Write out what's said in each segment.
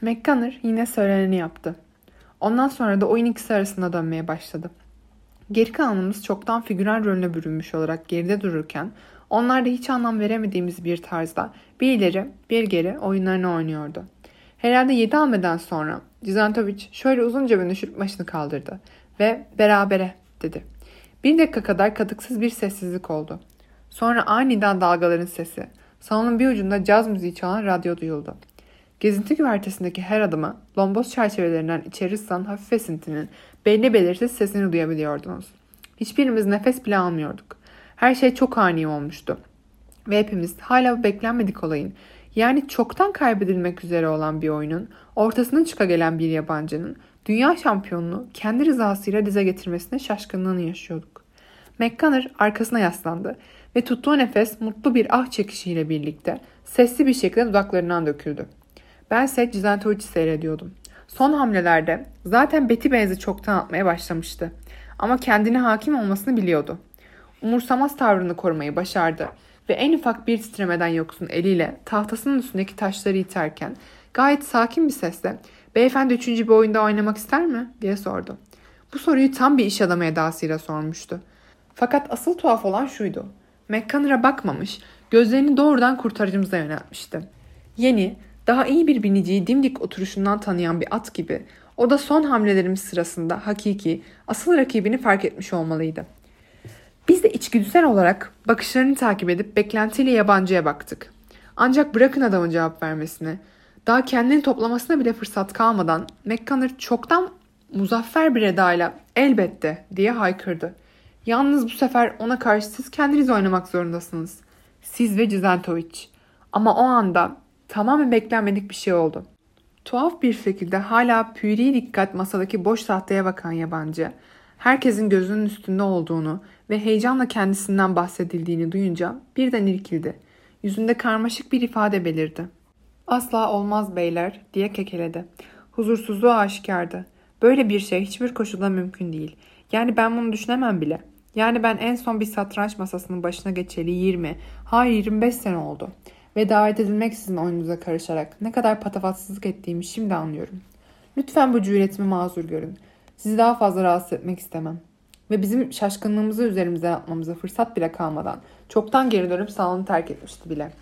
McConnor yine söyleneni yaptı. Ondan sonra da oyun ikisi arasında dönmeye başladı. Geri kalanımız çoktan figüran rolüne bürünmüş olarak geride dururken onlar da hiç anlam veremediğimiz bir tarzda bir ileri bir geri oyunlarını oynuyordu. Herhalde 7 hamleden sonra Cizantovic şöyle uzunca bir düşürüp başını kaldırdı ve berabere dedi. Bir dakika kadar katıksız bir sessizlik oldu. Sonra aniden dalgaların sesi, salonun bir ucunda caz müziği çalan radyo duyuldu. Gezinti güvertesindeki her adımı lomboz çerçevelerinden içeri sızan hafif esintinin belli belirsiz sesini duyabiliyordunuz. Hiçbirimiz nefes bile almıyorduk. Her şey çok ani olmuştu. Ve hepimiz hala beklenmedik olayın yani çoktan kaybedilmek üzere olan bir oyunun ortasına çıka gelen bir yabancının dünya şampiyonunu kendi rızasıyla dize getirmesine şaşkınlığını yaşıyorduk. McConnor arkasına yaslandı ve tuttuğu nefes mutlu bir ah çekişiyle birlikte sesli bir şekilde dudaklarından döküldü. Bense Cizentovic'i seyrediyordum. Son hamlelerde zaten Betty benzi çoktan atmaya başlamıştı. Ama kendine hakim olmasını biliyordu. Umursamaz tavrını korumayı başardı ve en ufak bir titremeden yoksun eliyle tahtasının üstündeki taşları iterken gayet sakin bir sesle ''Beyefendi üçüncü bir oyunda oynamak ister mi?'' diye sordu. Bu soruyu tam bir iş adamı edasıyla sormuştu. Fakat asıl tuhaf olan şuydu. McConnor'a bakmamış, gözlerini doğrudan kurtarıcımıza yöneltmişti. Yeni, daha iyi bir biniciyi dimdik oturuşundan tanıyan bir at gibi o da son hamlelerimiz sırasında hakiki, asıl rakibini fark etmiş olmalıydı. Biz de içgüdüsel olarak bakışlarını takip edip beklentiyle yabancıya baktık. Ancak bırakın adamın cevap vermesini. Daha kendini toplamasına bile fırsat kalmadan McConnor çoktan muzaffer bir edayla elbette diye haykırdı. Yalnız bu sefer ona karşı siz kendiniz oynamak zorundasınız. Siz ve Cizentovic. Ama o anda tamamen beklenmedik bir şey oldu. Tuhaf bir şekilde hala püri dikkat masadaki boş tahtaya bakan yabancı, herkesin gözünün üstünde olduğunu ve heyecanla kendisinden bahsedildiğini duyunca birden irkildi. Yüzünde karmaşık bir ifade belirdi. Asla olmaz beyler diye kekeledi. Huzursuzluğu aşikardı. Böyle bir şey hiçbir koşulda mümkün değil. Yani ben bunu düşünemem bile. Yani ben en son bir satranç masasının başına geçeli 20, hayır 25 sene oldu. Ve davet edilmek sizin oyununuza karışarak ne kadar patavatsızlık ettiğimi şimdi anlıyorum. Lütfen bu cüretimi mazur görün. Sizi daha fazla rahatsız etmek istemem ve bizim şaşkınlığımızı üzerimizden atmamıza fırsat bile kalmadan çoktan geri dönüp salonu terk etmişti bile.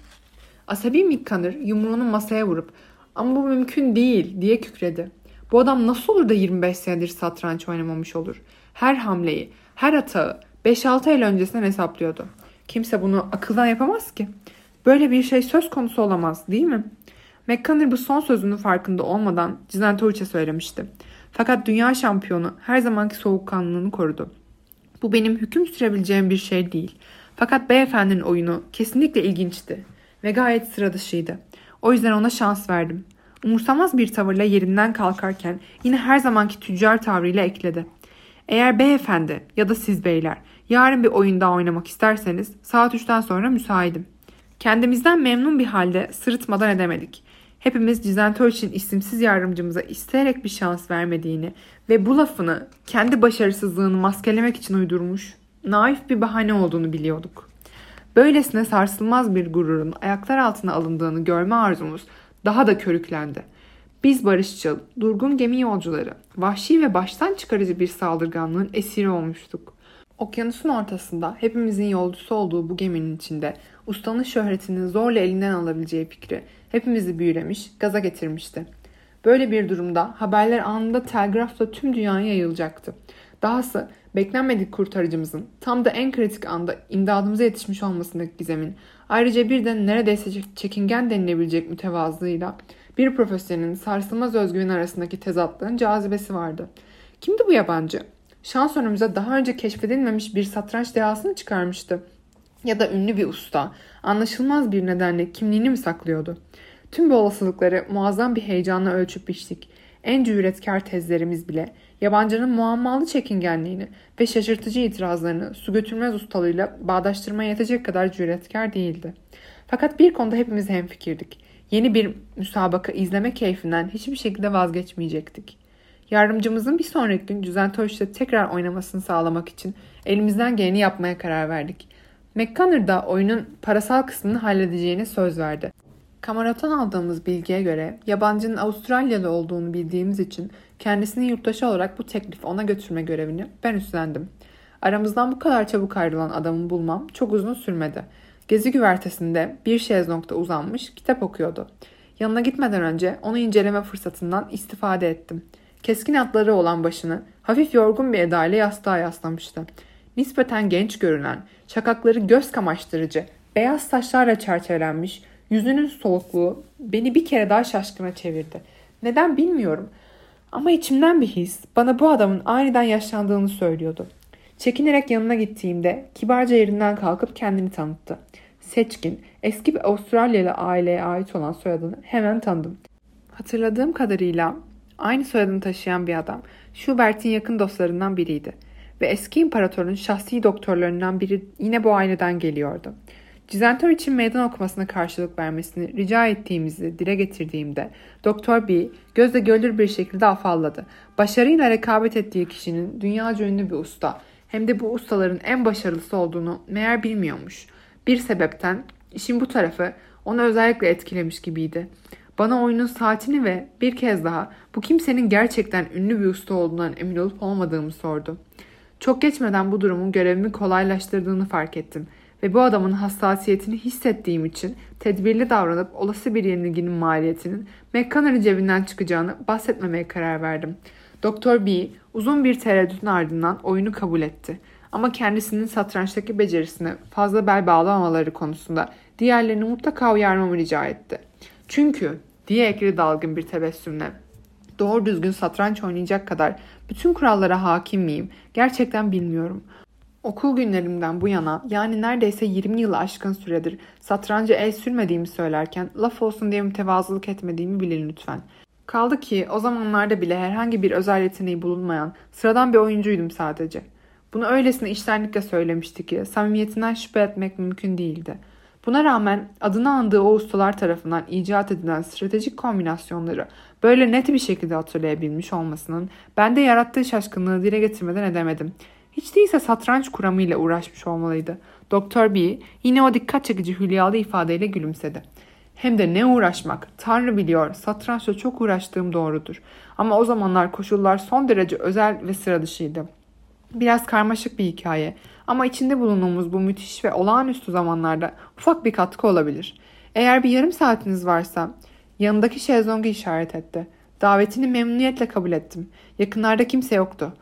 Asabi Mick Connor yumruğunu masaya vurup ama bu mümkün değil diye kükredi. Bu adam nasıl olur da 25 senedir satranç oynamamış olur? Her hamleyi, her atağı 5-6 ay öncesinden hesaplıyordu. Kimse bunu akıldan yapamaz ki. Böyle bir şey söz konusu olamaz değil mi? McConnor bu son sözünün farkında olmadan Cizentovic'e söylemişti. Fakat dünya şampiyonu her zamanki soğukkanlılığını korudu. Bu benim hüküm sürebileceğim bir şey değil. Fakat beyefendinin oyunu kesinlikle ilginçti ve gayet sıra dışıydı. O yüzden ona şans verdim. Umursamaz bir tavırla yerinden kalkarken yine her zamanki tüccar tavrıyla ekledi. Eğer beyefendi ya da siz beyler yarın bir oyun daha oynamak isterseniz saat 3'ten sonra müsaitim. Kendimizden memnun bir halde sırıtmadan edemedik. Hepimiz Cizentovich'in isimsiz yardımcımıza isteyerek bir şans vermediğini ve bu lafını kendi başarısızlığını maskelemek için uydurmuş, naif bir bahane olduğunu biliyorduk. Böylesine sarsılmaz bir gururun ayaklar altına alındığını görme arzumuz daha da körüklendi. Biz barışçıl, durgun gemi yolcuları, vahşi ve baştan çıkarıcı bir saldırganlığın esiri olmuştuk. Okyanusun ortasında hepimizin yolcusu olduğu bu geminin içinde ustanın şöhretini zorla elinden alabileceği fikri hepimizi büyülemiş, gaza getirmişti. Böyle bir durumda haberler anında telgrafla tüm dünyaya yayılacaktı. Dahası beklenmedik kurtarıcımızın tam da en kritik anda imdadımıza yetişmiş olmasındaki gizemin ayrıca bir de neredeyse çekingen denilebilecek mütevazılığıyla bir profesyonelin sarsılmaz özgüven arasındaki tezatlığın cazibesi vardı. Kimdi bu yabancı? Şans önümüze daha önce keşfedilmemiş bir satranç dehasını çıkarmıştı. Ya da ünlü bir usta, anlaşılmaz bir nedenle kimliğini mi saklıyordu? Tüm bu olasılıkları muazzam bir heyecanla ölçüp biçtik. En cüretkar tezlerimiz bile yabancının muammalı çekingenliğini ve şaşırtıcı itirazlarını su götürmez ustalığıyla bağdaştırmaya yetecek kadar cüretkar değildi. Fakat bir konuda hepimiz hemfikirdik. Yeni bir müsabaka izleme keyfinden hiçbir şekilde vazgeçmeyecektik. Yardımcımızın bir sonraki gün Düzentoş'ta tekrar oynamasını sağlamak için elimizden geleni yapmaya karar verdik. McConnor da oyunun parasal kısmını halledeceğine söz verdi. Kamarot'tan aldığımız bilgiye göre yabancının Avustralyalı olduğunu bildiğimiz için kendisini yurttaşı olarak bu teklif ona götürme görevini ben üstlendim. Aramızdan bu kadar çabuk ayrılan adamı bulmam çok uzun sürmedi. Gezi güvertesinde bir şezlongda uzanmış kitap okuyordu. Yanına gitmeden önce onu inceleme fırsatından istifade ettim. Keskin atları olan başını hafif yorgun bir edayla yastığa yaslamıştı. Nispeten genç görünen, şakakları göz kamaştırıcı, beyaz saçlarla çerçevelenmiş, yüzünün solukluğu beni bir kere daha şaşkına çevirdi. Neden bilmiyorum ama içimden bir his bana bu adamın aniden yaşlandığını söylüyordu. Çekinerek yanına gittiğimde kibarca yerinden kalkıp kendini tanıttı. Seçkin, eski bir Avustralyalı aileye ait olan soyadını hemen tanıdım. Hatırladığım kadarıyla aynı soyadını taşıyan bir adam Schubert'in yakın dostlarından biriydi ve eski imparatorun şahsi doktorlarından biri yine bu aileden geliyordu. Cizentör için meydan okumasına karşılık vermesini rica ettiğimizi dile getirdiğimde Doktor B gözle görülür bir şekilde afalladı. Başarıyla rekabet ettiği kişinin dünyaca ünlü bir usta hem de bu ustaların en başarılısı olduğunu meğer bilmiyormuş. Bir sebepten işin bu tarafı onu özellikle etkilemiş gibiydi. Bana oyunun saatini ve bir kez daha bu kimsenin gerçekten ünlü bir usta olduğundan emin olup olmadığımı sordu. Çok geçmeden bu durumun görevimi kolaylaştırdığını fark ettim ve bu adamın hassasiyetini hissettiğim için tedbirli davranıp olası bir yenilginin maliyetinin McConnell'ın cebinden çıkacağını bahsetmemeye karar verdim. Doktor B uzun bir tereddütün ardından oyunu kabul etti. Ama kendisinin satrançtaki becerisine fazla bel bağlamamaları konusunda diğerlerini mutlaka uyarmamı rica etti. Çünkü diye ekledi dalgın bir tebessümle. Doğru düzgün satranç oynayacak kadar bütün kurallara hakim miyim? Gerçekten bilmiyorum. Okul günlerimden bu yana yani neredeyse 20 yılı aşkın süredir satranca el sürmediğimi söylerken laf olsun diye mütevazılık etmediğimi bilin lütfen. Kaldı ki o zamanlarda bile herhangi bir özel yeteneği bulunmayan sıradan bir oyuncuydum sadece. Bunu öylesine içtenlikle söylemişti ki samimiyetinden şüphe etmek mümkün değildi. Buna rağmen adını andığı o ustalar tarafından icat edilen stratejik kombinasyonları böyle net bir şekilde hatırlayabilmiş olmasının bende yarattığı şaşkınlığı dile getirmeden edemedim. Hiç değilse satranç kuramıyla uğraşmış olmalıydı. Doktor B yine o dikkat çekici hülyalı ifadeyle gülümsedi. Hem de ne uğraşmak. Tanrı biliyor satrançla çok uğraştığım doğrudur. Ama o zamanlar koşullar son derece özel ve sıra dışıydı. Biraz karmaşık bir hikaye ama içinde bulunduğumuz bu müthiş ve olağanüstü zamanlarda ufak bir katkı olabilir. Eğer bir yarım saatiniz varsa yanındaki şezlongu işaret etti. Davetini memnuniyetle kabul ettim. Yakınlarda kimse yoktu.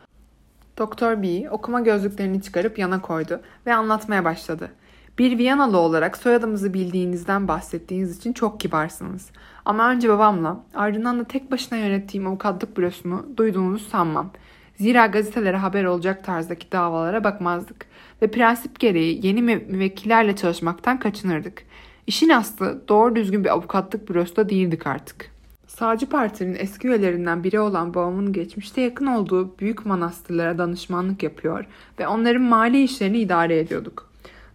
Doktor B okuma gözlüklerini çıkarıp yana koydu ve anlatmaya başladı. Bir Viyanalı olarak soyadımızı bildiğinizden bahsettiğiniz için çok kibarsınız. Ama önce babamla ardından da tek başına yönettiğim avukatlık bürosunu duyduğunuzu sanmam. Zira gazetelere haber olacak tarzdaki davalara bakmazdık ve prensip gereği yeni müvekkillerle çalışmaktan kaçınırdık. İşin aslı doğru düzgün bir avukatlık bürosunda değildik artık. Sağcı Parti'nin eski üyelerinden biri olan babamın geçmişte yakın olduğu büyük manastırlara danışmanlık yapıyor ve onların mali işlerini idare ediyorduk.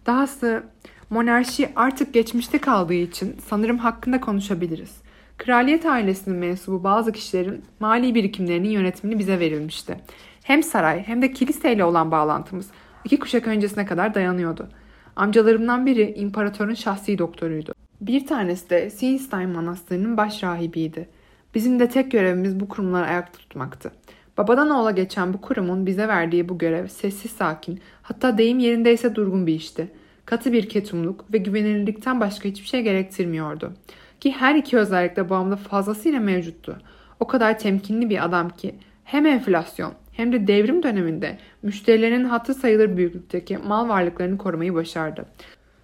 Dahası monarşi artık geçmişte kaldığı için sanırım hakkında konuşabiliriz. Kraliyet ailesinin mensubu bazı kişilerin mali birikimlerinin yönetimini bize verilmişti. Hem saray hem de kiliseyle olan bağlantımız iki kuşak öncesine kadar dayanıyordu. Amcalarımdan biri imparatorun şahsi doktoruydu. Bir tanesi de Sinstein Manastırı'nın baş rahibiydi. Bizim de tek görevimiz bu kurumları ayakta tutmaktı. Babadan oğula geçen bu kurumun bize verdiği bu görev sessiz sakin, hatta deyim yerindeyse durgun bir işti. Katı bir ketumluk ve güvenilirlikten başka hiçbir şey gerektirmiyordu. Ki her iki özellik de babamda fazlasıyla mevcuttu. O kadar temkinli bir adam ki hem enflasyon hem de devrim döneminde müşterilerinin hatı sayılır büyüklükteki mal varlıklarını korumayı başardı.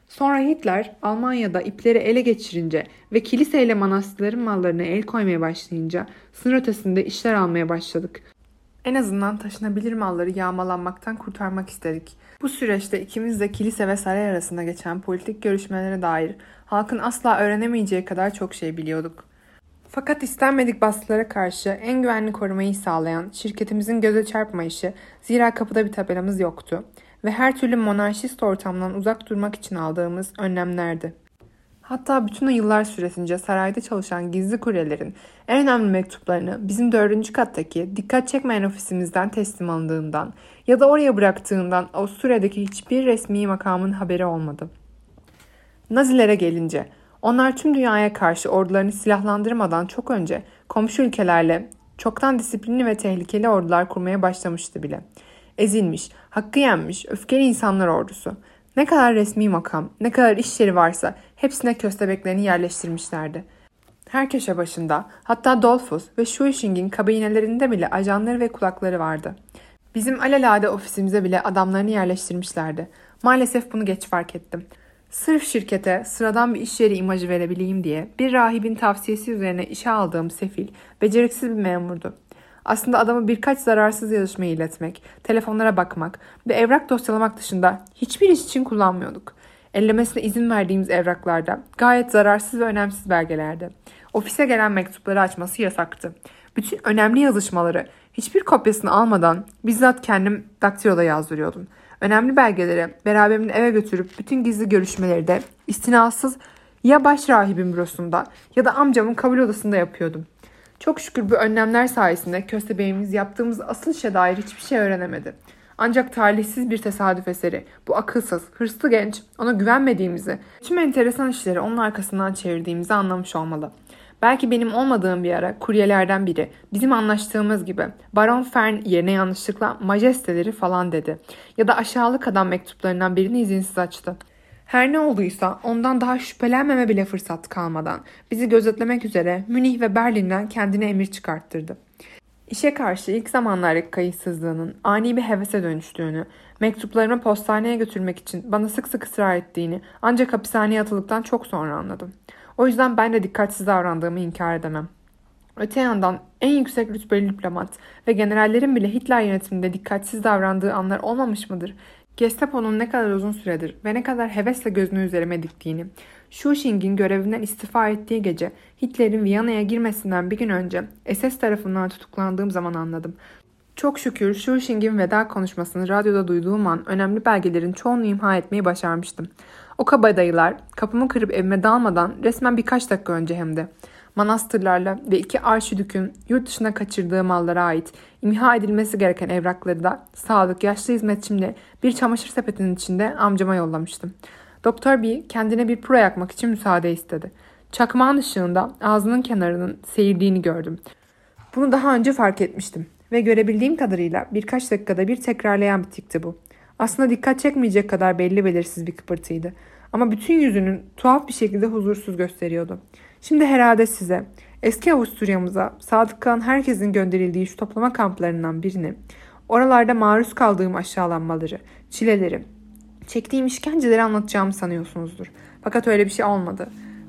Sonra Hitler Almanya'da ipleri ele geçirince ve kiliseyle manastırların mallarına el koymaya başlayınca sınır ötesinde işler almaya başladık. En azından taşınabilir malları yağmalanmaktan kurtarmak istedik. Bu süreçte ikimiz de kilise ve saray arasında geçen politik görüşmelere dair halkın asla öğrenemeyeceği kadar çok şey biliyorduk. Fakat istenmedik baskılara karşı en güvenli korumayı sağlayan şirketimizin göze çarpmayışı zira kapıda bir tabelamız yoktu ve her türlü monarşist ortamdan uzak durmak için aldığımız önlemlerdi. Hatta bütün o yıllar süresince sarayda çalışan gizli kuryelerin en önemli mektuplarını bizim dördüncü kattaki dikkat çekmeyen ofisimizden teslim alındığından ya da oraya bıraktığından Avusturya'daki hiçbir resmi makamın haberi olmadı. Nazilere gelince Onlar tüm dünyaya karşı ordularını silahlandırmadan çok önce komşu ülkelerle çoktan disiplinli ve tehlikeli ordular kurmaya başlamıştı bile. Ezilmiş, hakkı yenmiş, öfkeli insanlar ordusu. Ne kadar resmi makam, ne kadar iş yeri varsa hepsine köstebeklerini yerleştirmişlerdi. Her köşe başında, hatta Dolphus ve Shuishing'in kabinelerinde bile ajanları ve kulakları vardı. Bizim alelade ofisimize bile adamlarını yerleştirmişlerdi. Maalesef bunu geç fark ettim. Sırf şirkete sıradan bir iş yeri imajı verebileyim diye bir rahibin tavsiyesi üzerine işe aldığım sefil, beceriksiz bir memurdu. Aslında adamı birkaç zararsız yazışmayı iletmek, telefonlara bakmak ve evrak dosyalamak dışında hiçbir iş için kullanmıyorduk. Ellemesine izin verdiğimiz evraklarda gayet zararsız ve önemsiz belgelerde. Ofise gelen mektupları açması yasaktı. Bütün önemli yazışmaları hiçbir kopyasını almadan bizzat kendim daktiloda yazdırıyordum. Önemli belgeleri beraberimle eve götürüp bütün gizli görüşmeleri de istinasız ya baş rahibin bürosunda ya da amcamın kabul odasında yapıyordum. Çok şükür bu önlemler sayesinde köstebeğimiz yaptığımız asıl işe dair hiçbir şey öğrenemedi. Ancak talihsiz bir tesadüf eseri bu akılsız, hırslı genç ona güvenmediğimizi, tüm enteresan işleri onun arkasından çevirdiğimizi anlamış olmalı. Belki benim olmadığım bir ara kuryelerden biri bizim anlaştığımız gibi Baron Fern yerine yanlışlıkla majesteleri falan dedi. Ya da aşağılık adam mektuplarından birini izinsiz açtı. Her ne olduysa ondan daha şüphelenmeme bile fırsat kalmadan bizi gözetlemek üzere Münih ve Berlin'den kendine emir çıkarttırdı. İşe karşı ilk zamanlardaki kayıtsızlığının ani bir hevese dönüştüğünü, mektuplarımı postaneye götürmek için bana sık sık ısrar ettiğini ancak hapishaneye atıldıktan çok sonra anladım. O yüzden ben de dikkatsiz davrandığımı inkar edemem. Öte yandan en yüksek rütbeli diplomat ve generallerin bile Hitler yönetiminde dikkatsiz davrandığı anlar olmamış mıdır? Gestapo'nun ne kadar uzun süredir ve ne kadar hevesle gözünü üzerime diktiğini, Schusching'in görevinden istifa ettiği gece Hitler'in Viyana'ya girmesinden bir gün önce SS tarafından tutuklandığım zaman anladım. Çok şükür Schusching'in veda konuşmasını radyoda duyduğum an önemli belgelerin çoğunu imha etmeyi başarmıştım. O kabadayılar kapımı kırıp evime dalmadan resmen birkaç dakika önce hem de manastırlarla ve iki arşidükün yurt dışına kaçırdığı mallara ait imha edilmesi gereken evrakları da sağlık yaşlı hizmetçimle bir çamaşır sepetinin içinde amcama yollamıştım. Doktor B kendine bir pura yakmak için müsaade istedi. Çakmağın ışığında ağzının kenarının seyirdiğini gördüm. Bunu daha önce fark etmiştim ve görebildiğim kadarıyla birkaç dakikada bir tekrarlayan bir tikti bu. Aslında dikkat çekmeyecek kadar belli belirsiz bir kıpırtıydı. Ama bütün yüzünün tuhaf bir şekilde huzursuz gösteriyordu. Şimdi herhalde size eski Avusturya'mıza sadık kalan herkesin gönderildiği şu toplama kamplarından birini, oralarda maruz kaldığım aşağılanmaları, çileleri, çektiğim işkenceleri anlatacağımı sanıyorsunuzdur. Fakat öyle bir şey olmadı.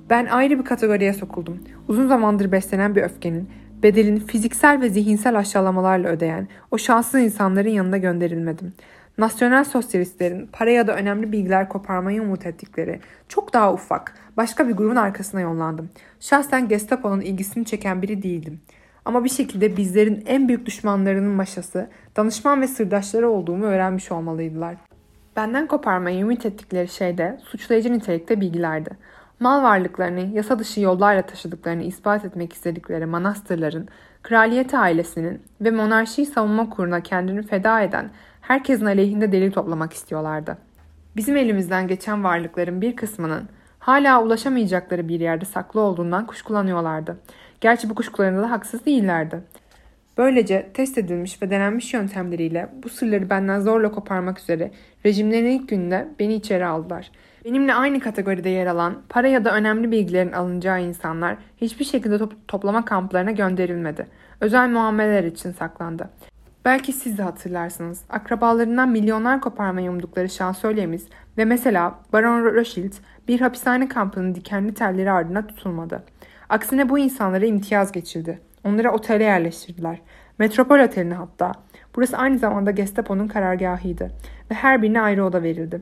Ben ayrı bir kategoriye sokuldum. Uzun zamandır beslenen bir öfkenin, bedelini fiziksel ve zihinsel aşağılamalarla ödeyen o şanssız insanların yanına gönderilmedim. Nasyonel sosyalistlerin para ya da önemli bilgiler koparmayı umut ettikleri çok daha ufak başka bir grubun arkasına yollandım. Şahsen Gestapo'nun ilgisini çeken biri değildim. Ama bir şekilde bizlerin en büyük düşmanlarının maşası, danışman ve sırdaşları olduğumu öğrenmiş olmalıydılar. Benden koparmayı ümit ettikleri şey de suçlayıcı nitelikte bilgilerdi. Mal varlıklarını yasa dışı yollarla taşıdıklarını ispat etmek istedikleri manastırların, kraliyet ailesinin ve monarşiyi savunma kuruna kendini feda eden herkesin aleyhinde delil toplamak istiyorlardı. Bizim elimizden geçen varlıkların bir kısmının hala ulaşamayacakları bir yerde saklı olduğundan kuşkulanıyorlardı. Gerçi bu kuşkularında da haksız değillerdi. Böylece test edilmiş ve denenmiş yöntemleriyle bu sırları benden zorla koparmak üzere rejimlerin ilk gününde beni içeri aldılar. Benimle aynı kategoride yer alan, para ya da önemli bilgilerin alınacağı insanlar hiçbir şekilde top- toplama kamplarına gönderilmedi. Özel muameleler için saklandı. Belki siz de hatırlarsınız. Akrabalarından milyonlar koparmayı umdukları şansölyemiz ve mesela Baron Rothschild bir hapishane kampının dikenli telleri ardına tutulmadı. Aksine bu insanlara imtiyaz geçildi. Onları otele yerleştirdiler. Metropol oteline hatta. Burası aynı zamanda Gestapo'nun karargahıydı ve her birine ayrı oda verildi.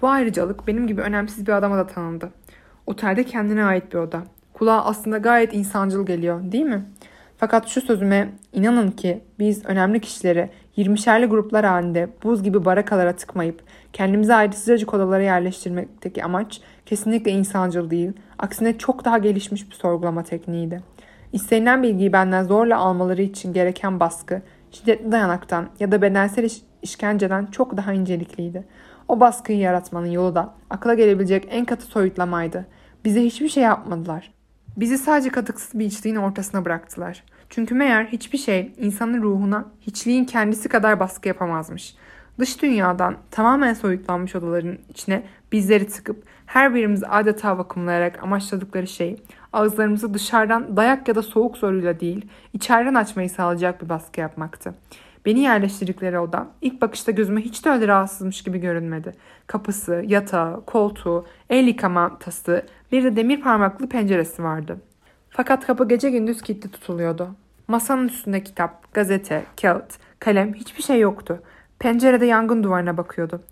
Bu ayrıcalık benim gibi önemsiz bir adama da tanındı. Otelde kendine ait bir oda. Kulağa aslında gayet insancıl geliyor değil mi? Fakat şu sözüme inanın ki biz önemli kişileri 20'şerli gruplar halinde buz gibi barakalara tıkmayıp kendimize ait sıcacık odalara yerleştirmekteki amaç kesinlikle insancıl değil, aksine çok daha gelişmiş bir sorgulama tekniğiydi. İstenilen bilgiyi benden zorla almaları için gereken baskı, şiddetli dayanaktan ya da bedensel iş, işkenceden çok daha incelikliydi. O baskıyı yaratmanın yolu da akla gelebilecek en katı soyutlamaydı. Bize hiçbir şey yapmadılar. Bizi sadece katıksız bir içliğin ortasına bıraktılar. Çünkü meğer hiçbir şey insanın ruhuna hiçliğin kendisi kadar baskı yapamazmış. Dış dünyadan tamamen soyutlanmış odaların içine bizleri tıkıp her birimiz adeta vakumlayarak amaçladıkları şey ağızlarımızı dışarıdan dayak ya da soğuk zoruyla değil içeriden açmayı sağlayacak bir baskı yapmaktı. Beni yerleştirdikleri oda ilk bakışta gözüme hiç de öyle rahatsızmış gibi görünmedi. Kapısı, yatağı, koltuğu, el yıkama tası, bir de demir parmaklı penceresi vardı. Fakat kapı gece gündüz kilitli tutuluyordu. Masanın üstünde kitap, gazete, kağıt, kalem hiçbir şey yoktu. Pencerede yangın duvarına bakıyordu.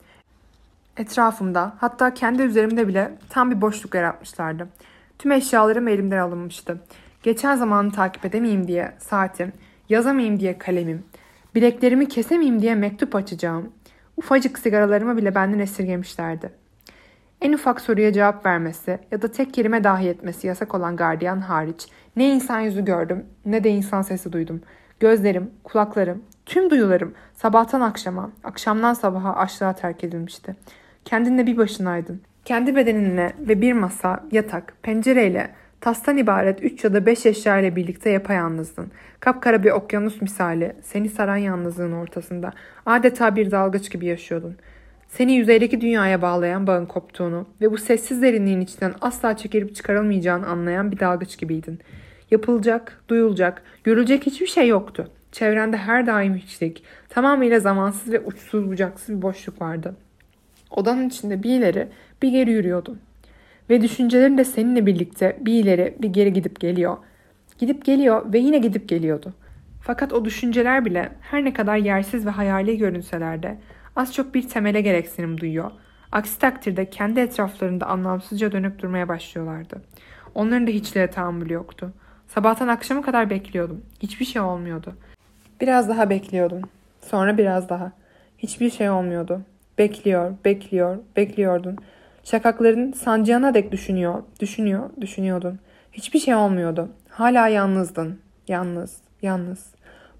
Etrafımda hatta kendi üzerimde bile tam bir boşluk yaratmışlardı. Tüm eşyalarım elimden alınmıştı. Geçen zamanı takip edemeyeyim diye saatim, yazamayayım diye kalemim, bileklerimi kesemeyeyim diye mektup açacağım. Ufacık sigaralarımı bile benden esirgemişlerdi. En ufak soruya cevap vermesi ya da tek kelime dahi etmesi yasak olan gardiyan hariç ne insan yüzü gördüm ne de insan sesi duydum. Gözlerim, kulaklarım, tüm duyularım sabahtan akşama, akşamdan sabaha açlığa terk edilmişti. Kendinle bir başınaydın. Kendi bedeninle ve bir masa, yatak, pencereyle tastan ibaret üç ya da beş eşya ile birlikte yapayalnızdın. Kapkara bir okyanus misali seni saran yalnızlığın ortasında adeta bir dalgıç gibi yaşıyordun. Seni yüzeydeki dünyaya bağlayan bağın koptuğunu ve bu sessiz derinliğin içinden asla çekilip çıkarılmayacağını anlayan bir dalgıç gibiydin. Yapılacak, duyulacak, görülecek hiçbir şey yoktu. Çevrende her daim hiçlik, tamamıyla zamansız ve uçsuz bucaksız bir boşluk vardı. Odanın içinde bir ileri bir geri yürüyordun. Ve düşüncelerin de seninle birlikte bir ileri bir geri gidip geliyor. Gidip geliyor ve yine gidip geliyordu. Fakat o düşünceler bile her ne kadar yersiz ve hayali görünseler de az çok bir temele gereksinim duyuyor. Aksi takdirde kendi etraflarında anlamsızca dönüp durmaya başlıyorlardı. Onların da hiçliğe tahammülü yoktu. Sabahtan akşama kadar bekliyordum. Hiçbir şey olmuyordu. Biraz daha bekliyordum. Sonra biraz daha. Hiçbir şey olmuyordu. Bekliyor, bekliyor, bekliyordun. Şakakların sancağına dek düşünüyor, düşünüyor, düşünüyordun. Hiçbir şey olmuyordu. Hala yalnızdın. Yalnız, yalnız.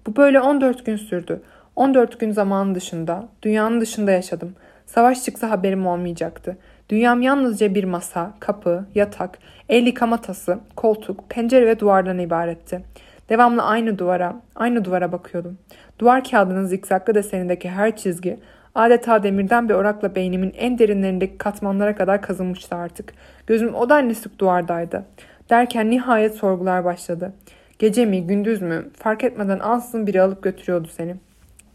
Bu böyle 14 gün sürdü. 14 gün zamanın dışında, dünyanın dışında yaşadım. Savaş çıksa haberim olmayacaktı. Dünyam yalnızca bir masa, kapı, yatak, el yıkama tası, koltuk, pencere ve duvardan ibaretti. Devamlı aynı duvara, aynı duvara bakıyordum. Duvar kağıdının zikzaklı desenindeki her çizgi adeta demirden bir orakla beynimin en derinlerindeki katmanlara kadar kazınmıştı artık. Gözüm o denli sık duvardaydı. Derken nihayet sorgular başladı. Gece mi, gündüz mü fark etmeden ansızın biri alıp götürüyordu seni.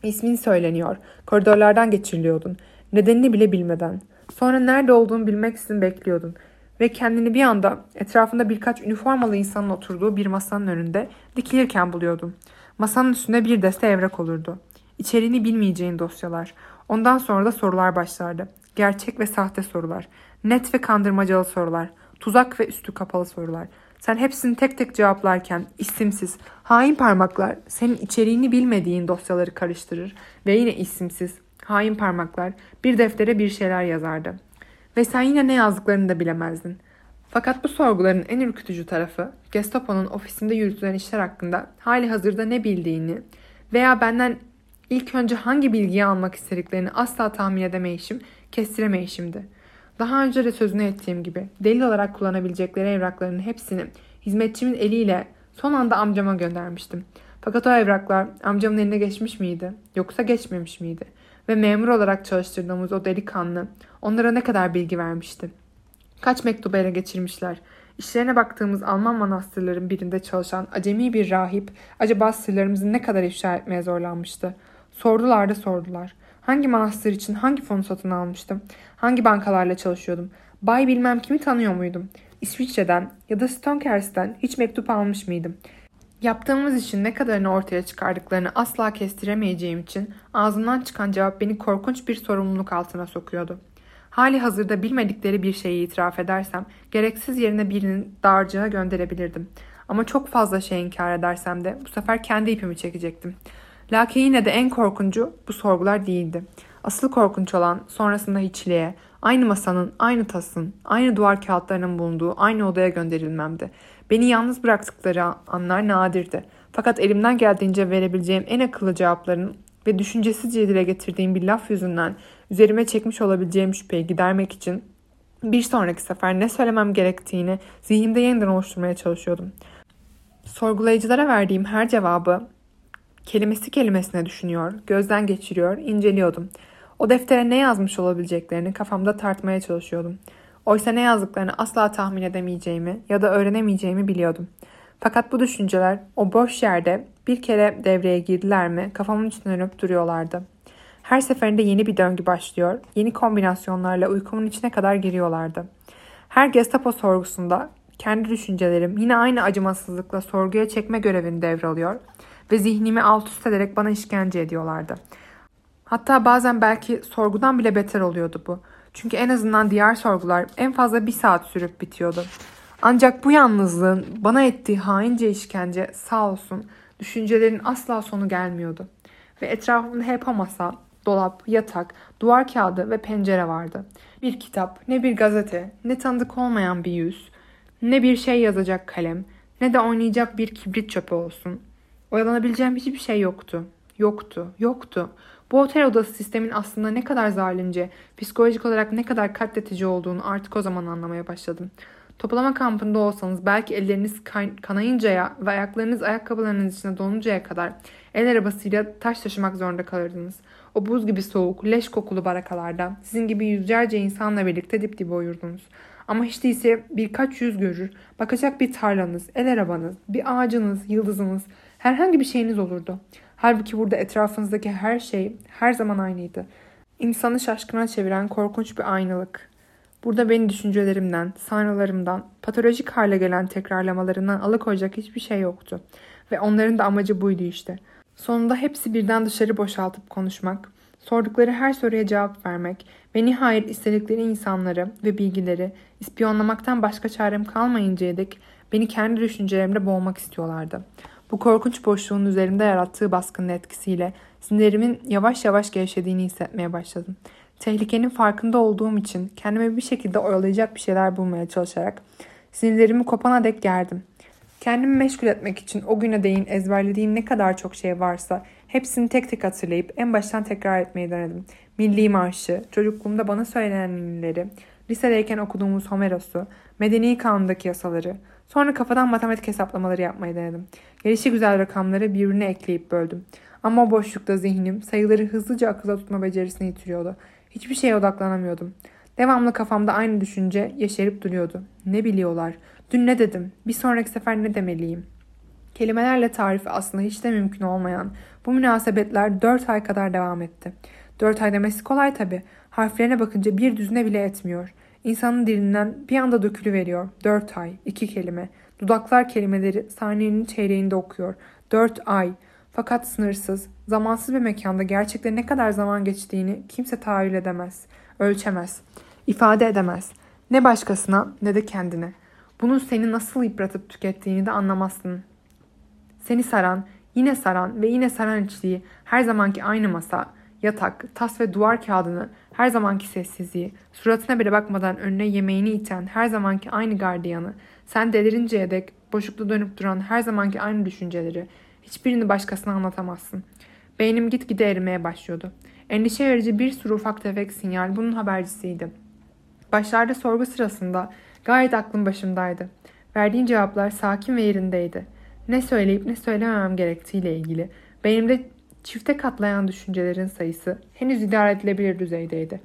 İsmin söyleniyor. Koridorlardan geçiriliyordun. Nedenini bile bilmeden. Sonra nerede olduğunu bilmek için bekliyordun. Ve kendini bir anda etrafında birkaç üniformalı insanın oturduğu bir masanın önünde dikilirken buluyordun. Masanın üstünde bir deste evrak olurdu. İçeriğini bilmeyeceğin dosyalar. Ondan sonra da sorular başlardı. Gerçek ve sahte sorular. Net ve kandırmacalı sorular. Tuzak ve üstü kapalı sorular. Sen hepsini tek tek cevaplarken isimsiz, hain parmaklar senin içeriğini bilmediğin dosyaları karıştırır ve yine isimsiz, hain parmaklar bir deftere bir şeyler yazardı. Ve sen yine ne yazdıklarını da bilemezdin. Fakat bu sorguların en ürkütücü tarafı Gestapo'nun ofisinde yürütülen işler hakkında hali hazırda ne bildiğini veya benden ilk önce hangi bilgiyi almak istediklerini asla tahmin edemeyişim, kestiremeyişimdi. Daha önce de sözünü ettiğim gibi delil olarak kullanabilecekleri evrakların hepsini hizmetçimin eliyle son anda amcama göndermiştim. Fakat o evraklar amcamın eline geçmiş miydi yoksa geçmemiş miydi? Ve memur olarak çalıştırdığımız o delikanlı onlara ne kadar bilgi vermişti? Kaç mektubu ele geçirmişler? İşlerine baktığımız Alman manastırların birinde çalışan acemi bir rahip acaba sırlarımızı ne kadar ifşa etmeye zorlanmıştı? Sordular da sordular. Hangi manastır için hangi fonu satın almıştım? Hangi bankalarla çalışıyordum? Bay bilmem kimi tanıyor muydum? İsviçre'den ya da Stonekerst'ten hiç mektup almış mıydım? Yaptığımız için ne kadarını ortaya çıkardıklarını asla kestiremeyeceğim için ağzından çıkan cevap beni korkunç bir sorumluluk altına sokuyordu. Hali hazırda bilmedikleri bir şeyi itiraf edersem gereksiz yerine birinin dağarcığa gönderebilirdim. Ama çok fazla şey inkar edersem de bu sefer kendi ipimi çekecektim. Lakin yine de en korkuncu bu sorgular değildi. Asıl korkunç olan sonrasında hiçliğe, aynı masanın, aynı tasın, aynı duvar kağıtlarının bulunduğu aynı odaya gönderilmemdi. Beni yalnız bıraktıkları anlar nadirdi. Fakat elimden geldiğince verebileceğim en akıllı cevapların ve düşüncesizce dile getirdiğim bir laf yüzünden üzerime çekmiş olabileceğim şüpheyi gidermek için Bir sonraki sefer ne söylemem gerektiğini zihnimde yeniden oluşturmaya çalışıyordum. Sorgulayıcılara verdiğim her cevabı kelimesi kelimesine düşünüyor, gözden geçiriyor, inceliyordum. O deftere ne yazmış olabileceklerini kafamda tartmaya çalışıyordum. Oysa ne yazdıklarını asla tahmin edemeyeceğimi ya da öğrenemeyeceğimi biliyordum. Fakat bu düşünceler o boş yerde bir kere devreye girdiler mi kafamın içine dönüp duruyorlardı. Her seferinde yeni bir döngü başlıyor, yeni kombinasyonlarla uykumun içine kadar giriyorlardı. Her Gestapo sorgusunda kendi düşüncelerim yine aynı acımasızlıkla sorguya çekme görevini devralıyor ve zihnimi alt üst ederek bana işkence ediyorlardı. Hatta bazen belki sorgudan bile beter oluyordu bu. Çünkü en azından diğer sorgular en fazla bir saat sürüp bitiyordu. Ancak bu yalnızlığın bana ettiği haince işkence sağ olsun düşüncelerin asla sonu gelmiyordu. Ve etrafımda hep masa, dolap, yatak, duvar kağıdı ve pencere vardı. Bir kitap, ne bir gazete, ne tanıdık olmayan bir yüz, ne bir şey yazacak kalem, ne de oynayacak bir kibrit çöpü olsun. Oyalanabileceğim hiçbir şey yoktu. Yoktu, yoktu. Bu otel odası sistemin aslında ne kadar zalimce, psikolojik olarak ne kadar katletici olduğunu artık o zaman anlamaya başladım. Toplama kampında olsanız belki elleriniz kanayıncaya ve ayaklarınız ayakkabılarınız içine donuncaya kadar el arabasıyla taş taşımak zorunda kalırdınız. O buz gibi soğuk, leş kokulu barakalarda sizin gibi yüzlerce insanla birlikte dip dibe uyurdunuz. Ama hiç değilse birkaç yüz görür, bakacak bir tarlanız, el arabanız, bir ağacınız, yıldızınız, herhangi bir şeyiniz olurdu. Halbuki burada etrafınızdaki her şey her zaman aynıydı. İnsanı şaşkına çeviren korkunç bir aynalık. Burada beni düşüncelerimden, sanrılarımdan, patolojik hale gelen tekrarlamalarından alıkoyacak hiçbir şey yoktu. Ve onların da amacı buydu işte. Sonunda hepsi birden dışarı boşaltıp konuşmak, sordukları her soruya cevap vermek ve nihayet istedikleri insanları ve bilgileri ispiyonlamaktan başka çarem kalmayıncaya dek beni kendi düşüncelerimde boğmak istiyorlardı. Bu korkunç boşluğun üzerimde yarattığı baskının etkisiyle sinirlerimin yavaş yavaş gevşediğini hissetmeye başladım. Tehlikenin farkında olduğum için kendime bir şekilde oyalayacak bir şeyler bulmaya çalışarak sinirlerimi kopana dek gerdim. Kendimi meşgul etmek için o güne değin ezberlediğim ne kadar çok şey varsa hepsini tek tek hatırlayıp en baştan tekrar etmeyi denedim. Milli Marşı, çocukluğumda bana söylenen lisedeyken okuduğumuz Homeros'u, Medeni Kanun'daki yasaları, sonra kafadan matematik hesaplamaları yapmayı denedim. Gelişi güzel rakamları birbirine ekleyip böldüm. Ama boşlukta zihnim sayıları hızlıca akılda tutma becerisini yitiriyordu. Hiçbir şeye odaklanamıyordum. Devamlı kafamda aynı düşünce yeşerip duruyordu. Ne biliyorlar? Dün ne dedim? Bir sonraki sefer ne demeliyim? Kelimelerle tarifi aslında hiç de mümkün olmayan bu münasebetler dört ay kadar devam etti. Dört ay demesi kolay tabi. Harflerine bakınca bir düzine bile etmiyor. İnsanın dilinden bir anda dökülü veriyor. Dört ay, iki kelime. Dudaklar kelimeleri saniyenin çeyreğinde okuyor. Dört ay. Fakat sınırsız, zamansız bir mekanda gerçekten ne kadar zaman geçtiğini kimse tahayyül edemez, ölçemez, ifade edemez. Ne başkasına ne de kendine. Bunun seni nasıl yıpratıp tükettiğini de anlamazsın. Seni saran, yine saran ve yine saran içliği, her zamanki aynı masa, yatak, tas ve duvar kağıdını, her zamanki sessizliği, suratına bile bakmadan önüne yemeğini iten her zamanki aynı gardiyanı, sen delirinceye dek boşlukta dönüp duran her zamanki aynı düşünceleri, hiçbirini başkasına anlatamazsın. Beynim gitgide erimeye başlıyordu. Endişe verici bir sürü ufak tefek sinyal bunun habercisiydi. Başlarda sorgu sırasında gayet aklım başımdaydı. Verdiğin cevaplar sakin ve yerindeydi. Ne söyleyip ne söylememem gerektiğiyle ilgili beynimde çifte katlayan düşüncelerin sayısı henüz idare edilebilir düzeydeydi.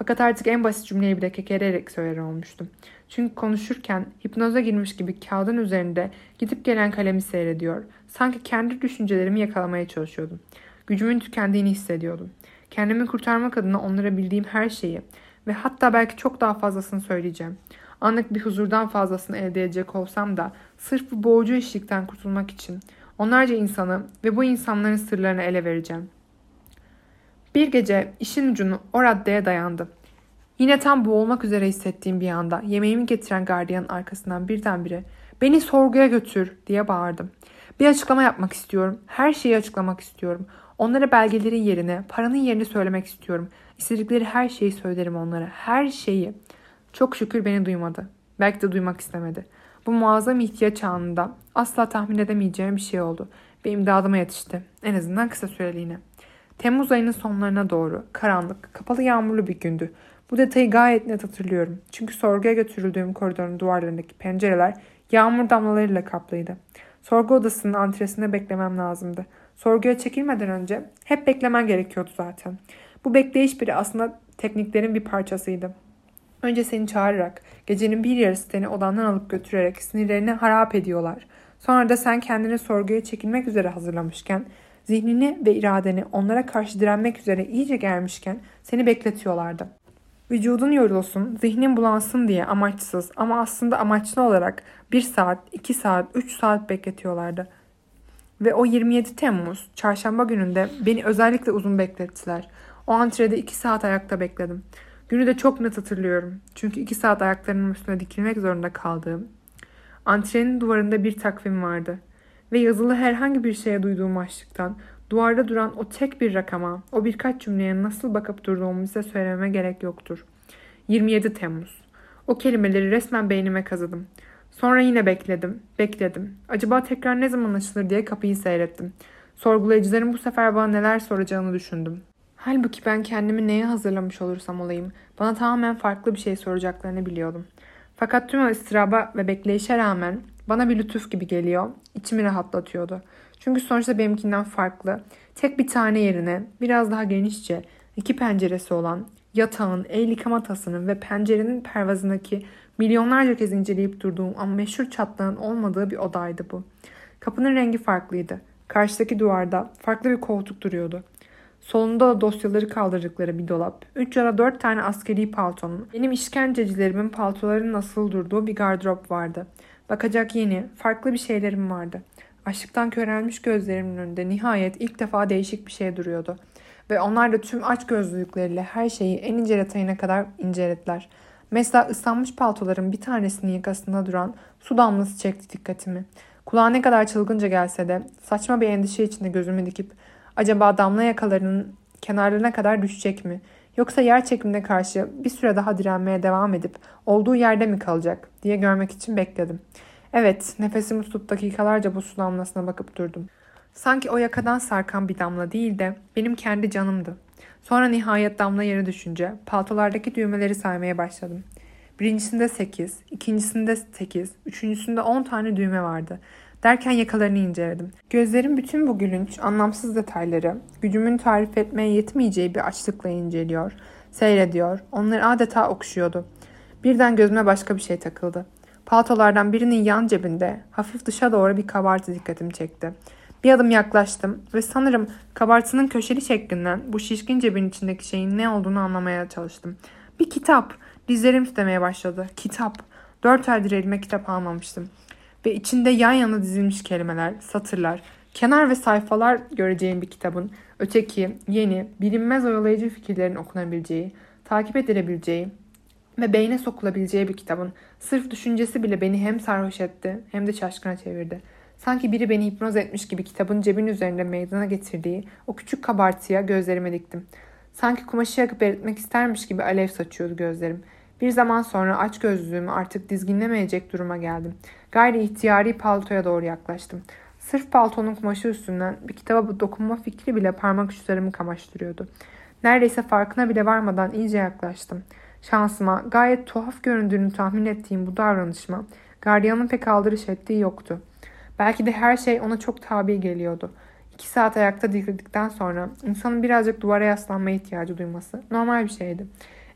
Fakat artık en basit cümleyi bile kekererek söyler olmuştum. Çünkü konuşurken hipnoza girmiş gibi kağıdın üzerinde gidip gelen kalemi seyrediyor. Sanki kendi düşüncelerimi yakalamaya çalışıyordum. Gücümün tükendiğini hissediyordum. Kendimi kurtarmak adına onlara bildiğim her şeyi ve hatta belki çok daha fazlasını söyleyeceğim. Anlık bir huzurdan fazlasını elde edecek olsam da sırf bu boğucu işlikten kurtulmak için onlarca insanı ve bu insanların sırlarını ele vereceğim. Bir gece işin ucunu o raddeye dayandı. Yine tam boğulmak üzere hissettiğim bir anda yemeğimi getiren gardiyanın arkasından birdenbire beni sorguya götür diye bağırdım. Bir açıklama yapmak istiyorum. Her şeyi açıklamak istiyorum. Onlara belgelerin yerine, paranın yerini söylemek istiyorum. İstedikleri her şeyi söylerim onlara. Her şeyi. Çok şükür beni duymadı. Belki de duymak istemedi. Bu muazzam ihtiyaç anında asla tahmin edemeyeceğim bir şey oldu ve imdadıma yetişti. En azından kısa süreliğine. Temmuz ayının sonlarına doğru karanlık, kapalı yağmurlu bir gündü. Bu detayı gayet net hatırlıyorum. Çünkü sorguya götürüldüğüm koridorun duvarlarındaki pencereler yağmur damlalarıyla kaplıydı. Sorgu odasının antresinde beklemem lazımdı. Sorguya çekilmeden önce hep beklemen gerekiyordu zaten. Bu bekleyiş biri aslında tekniklerin bir parçasıydı. Önce seni çağırarak, gecenin bir yarısı seni odandan alıp götürerek sinirlerini harap ediyorlar. Sonra da sen kendini sorguya çekilmek üzere hazırlamışken, zihnini ve iradeni onlara karşı direnmek üzere iyice gelmişken seni bekletiyorlardı. Vücudun yorulsun, zihnin bulansın diye amaçsız ama aslında amaçlı olarak 1 saat, 2 saat, 3 saat bekletiyorlardı. Ve o 27 Temmuz çarşamba gününde beni özellikle uzun beklettiler. O antrede 2 saat ayakta bekledim. Günü de çok net hatırlıyorum. Çünkü 2 saat ayaklarımın üstüne dikilmek zorunda kaldığım. Antrenin duvarında bir takvim vardı. Ve yazılı herhangi bir şeye duyduğum açlıktan duvarda duran o tek bir rakama, o birkaç cümleye nasıl bakıp durduğumu size söylememe gerek yoktur. 27 Temmuz. O kelimeleri resmen beynime kazıdım. Sonra yine bekledim, bekledim. Acaba tekrar ne zaman açılır diye kapıyı seyrettim. Sorgulayıcıların bu sefer bana neler soracağını düşündüm. Halbuki ben kendimi neye hazırlamış olursam olayım, bana tamamen farklı bir şey soracaklarını biliyordum. Fakat tüm o ıstıraba ve bekleyişe rağmen bana bir lütuf gibi geliyor, içimi rahatlatıyordu. Çünkü sonuçta benimkinden farklı, tek bir tane yerine biraz daha genişçe, iki penceresi olan, yatağın, el yıkama ve pencerenin pervazındaki milyonlarca kez inceleyip durduğum ama meşhur çatlağın olmadığı bir odaydı bu. Kapının rengi farklıydı. Karşıdaki duvarda farklı bir koltuk duruyordu. Solunda da dosyaları kaldırdıkları bir dolap, 3 ya da 4 tane askeri paltonun, benim işkencecilerimin paltolarının nasıl durduğu bir gardırop vardı. Bakacak yeni, farklı bir şeylerim vardı. Açlıktan körelmiş gözlerimin önünde nihayet ilk defa değişik bir şey duruyordu. Ve onlar da tüm aç gözlülükleriyle her şeyi en ince detayına kadar incelediler. Mesela ıslanmış paltoların bir tanesinin yakasında duran su damlası çekti dikkatimi. Kulağa ne kadar çılgınca gelse de saçma bir endişe içinde gözümü dikip acaba damla yakalarının kenarlarına kadar düşecek mi? Yoksa yer çekimine karşı bir süre daha direnmeye devam edip olduğu yerde mi kalacak diye görmek için bekledim. Evet, nefesimi tutup dakikalarca bu su bakıp durdum. Sanki o yakadan sarkan bir damla değil de benim kendi canımdı. Sonra nihayet damla yere düşünce paltolardaki düğmeleri saymaya başladım. Birincisinde 8, ikincisinde 8, üçüncüsünde 10 tane düğme vardı. Derken yakalarını inceledim. Gözlerim bütün bu gülünç, anlamsız detayları, gücümün tarif etmeye yetmeyeceği bir açlıkla inceliyor, seyrediyor, onları adeta okşuyordu. Birden gözüme başka bir şey takıldı. Paltolardan birinin yan cebinde hafif dışa doğru bir kabartı dikkatimi çekti. Bir adım yaklaştım ve sanırım kabartının köşeli şeklinden bu şişkin cebin içindeki şeyin ne olduğunu anlamaya çalıştım. Bir kitap. Dizlerim titremeye başladı. Kitap. Dört aydır elime kitap almamıştım. Ve içinde yan yana dizilmiş kelimeler, satırlar, kenar ve sayfalar göreceğim bir kitabın öteki, yeni, bilinmez oyalayıcı fikirlerin okunabileceği, takip edilebileceği ve beyne sokulabileceği bir kitabın sırf düşüncesi bile beni hem sarhoş etti hem de şaşkına çevirdi. Sanki biri beni hipnoz etmiş gibi kitabın cebin üzerinde meydana getirdiği o küçük kabartıya gözlerime diktim. Sanki kumaşı yakıp eritmek istermiş gibi alev saçıyordu gözlerim. Bir zaman sonra aç gözlüğümü artık dizginlemeyecek duruma geldim. Gayri ihtiyari paltoya doğru yaklaştım. Sırf paltonun kumaşı üstünden bir kitaba dokunma fikri bile parmak uçlarımı kamaştırıyordu. Neredeyse farkına bile varmadan iyice yaklaştım. Şansıma gayet tuhaf göründüğünü tahmin ettiğim bu davranışma gardiyanın pek aldırış ettiği yoktu. Belki de her şey ona çok tabi geliyordu. İki saat ayakta dikildikten sonra insanın birazcık duvara yaslanmaya ihtiyacı duyması normal bir şeydi.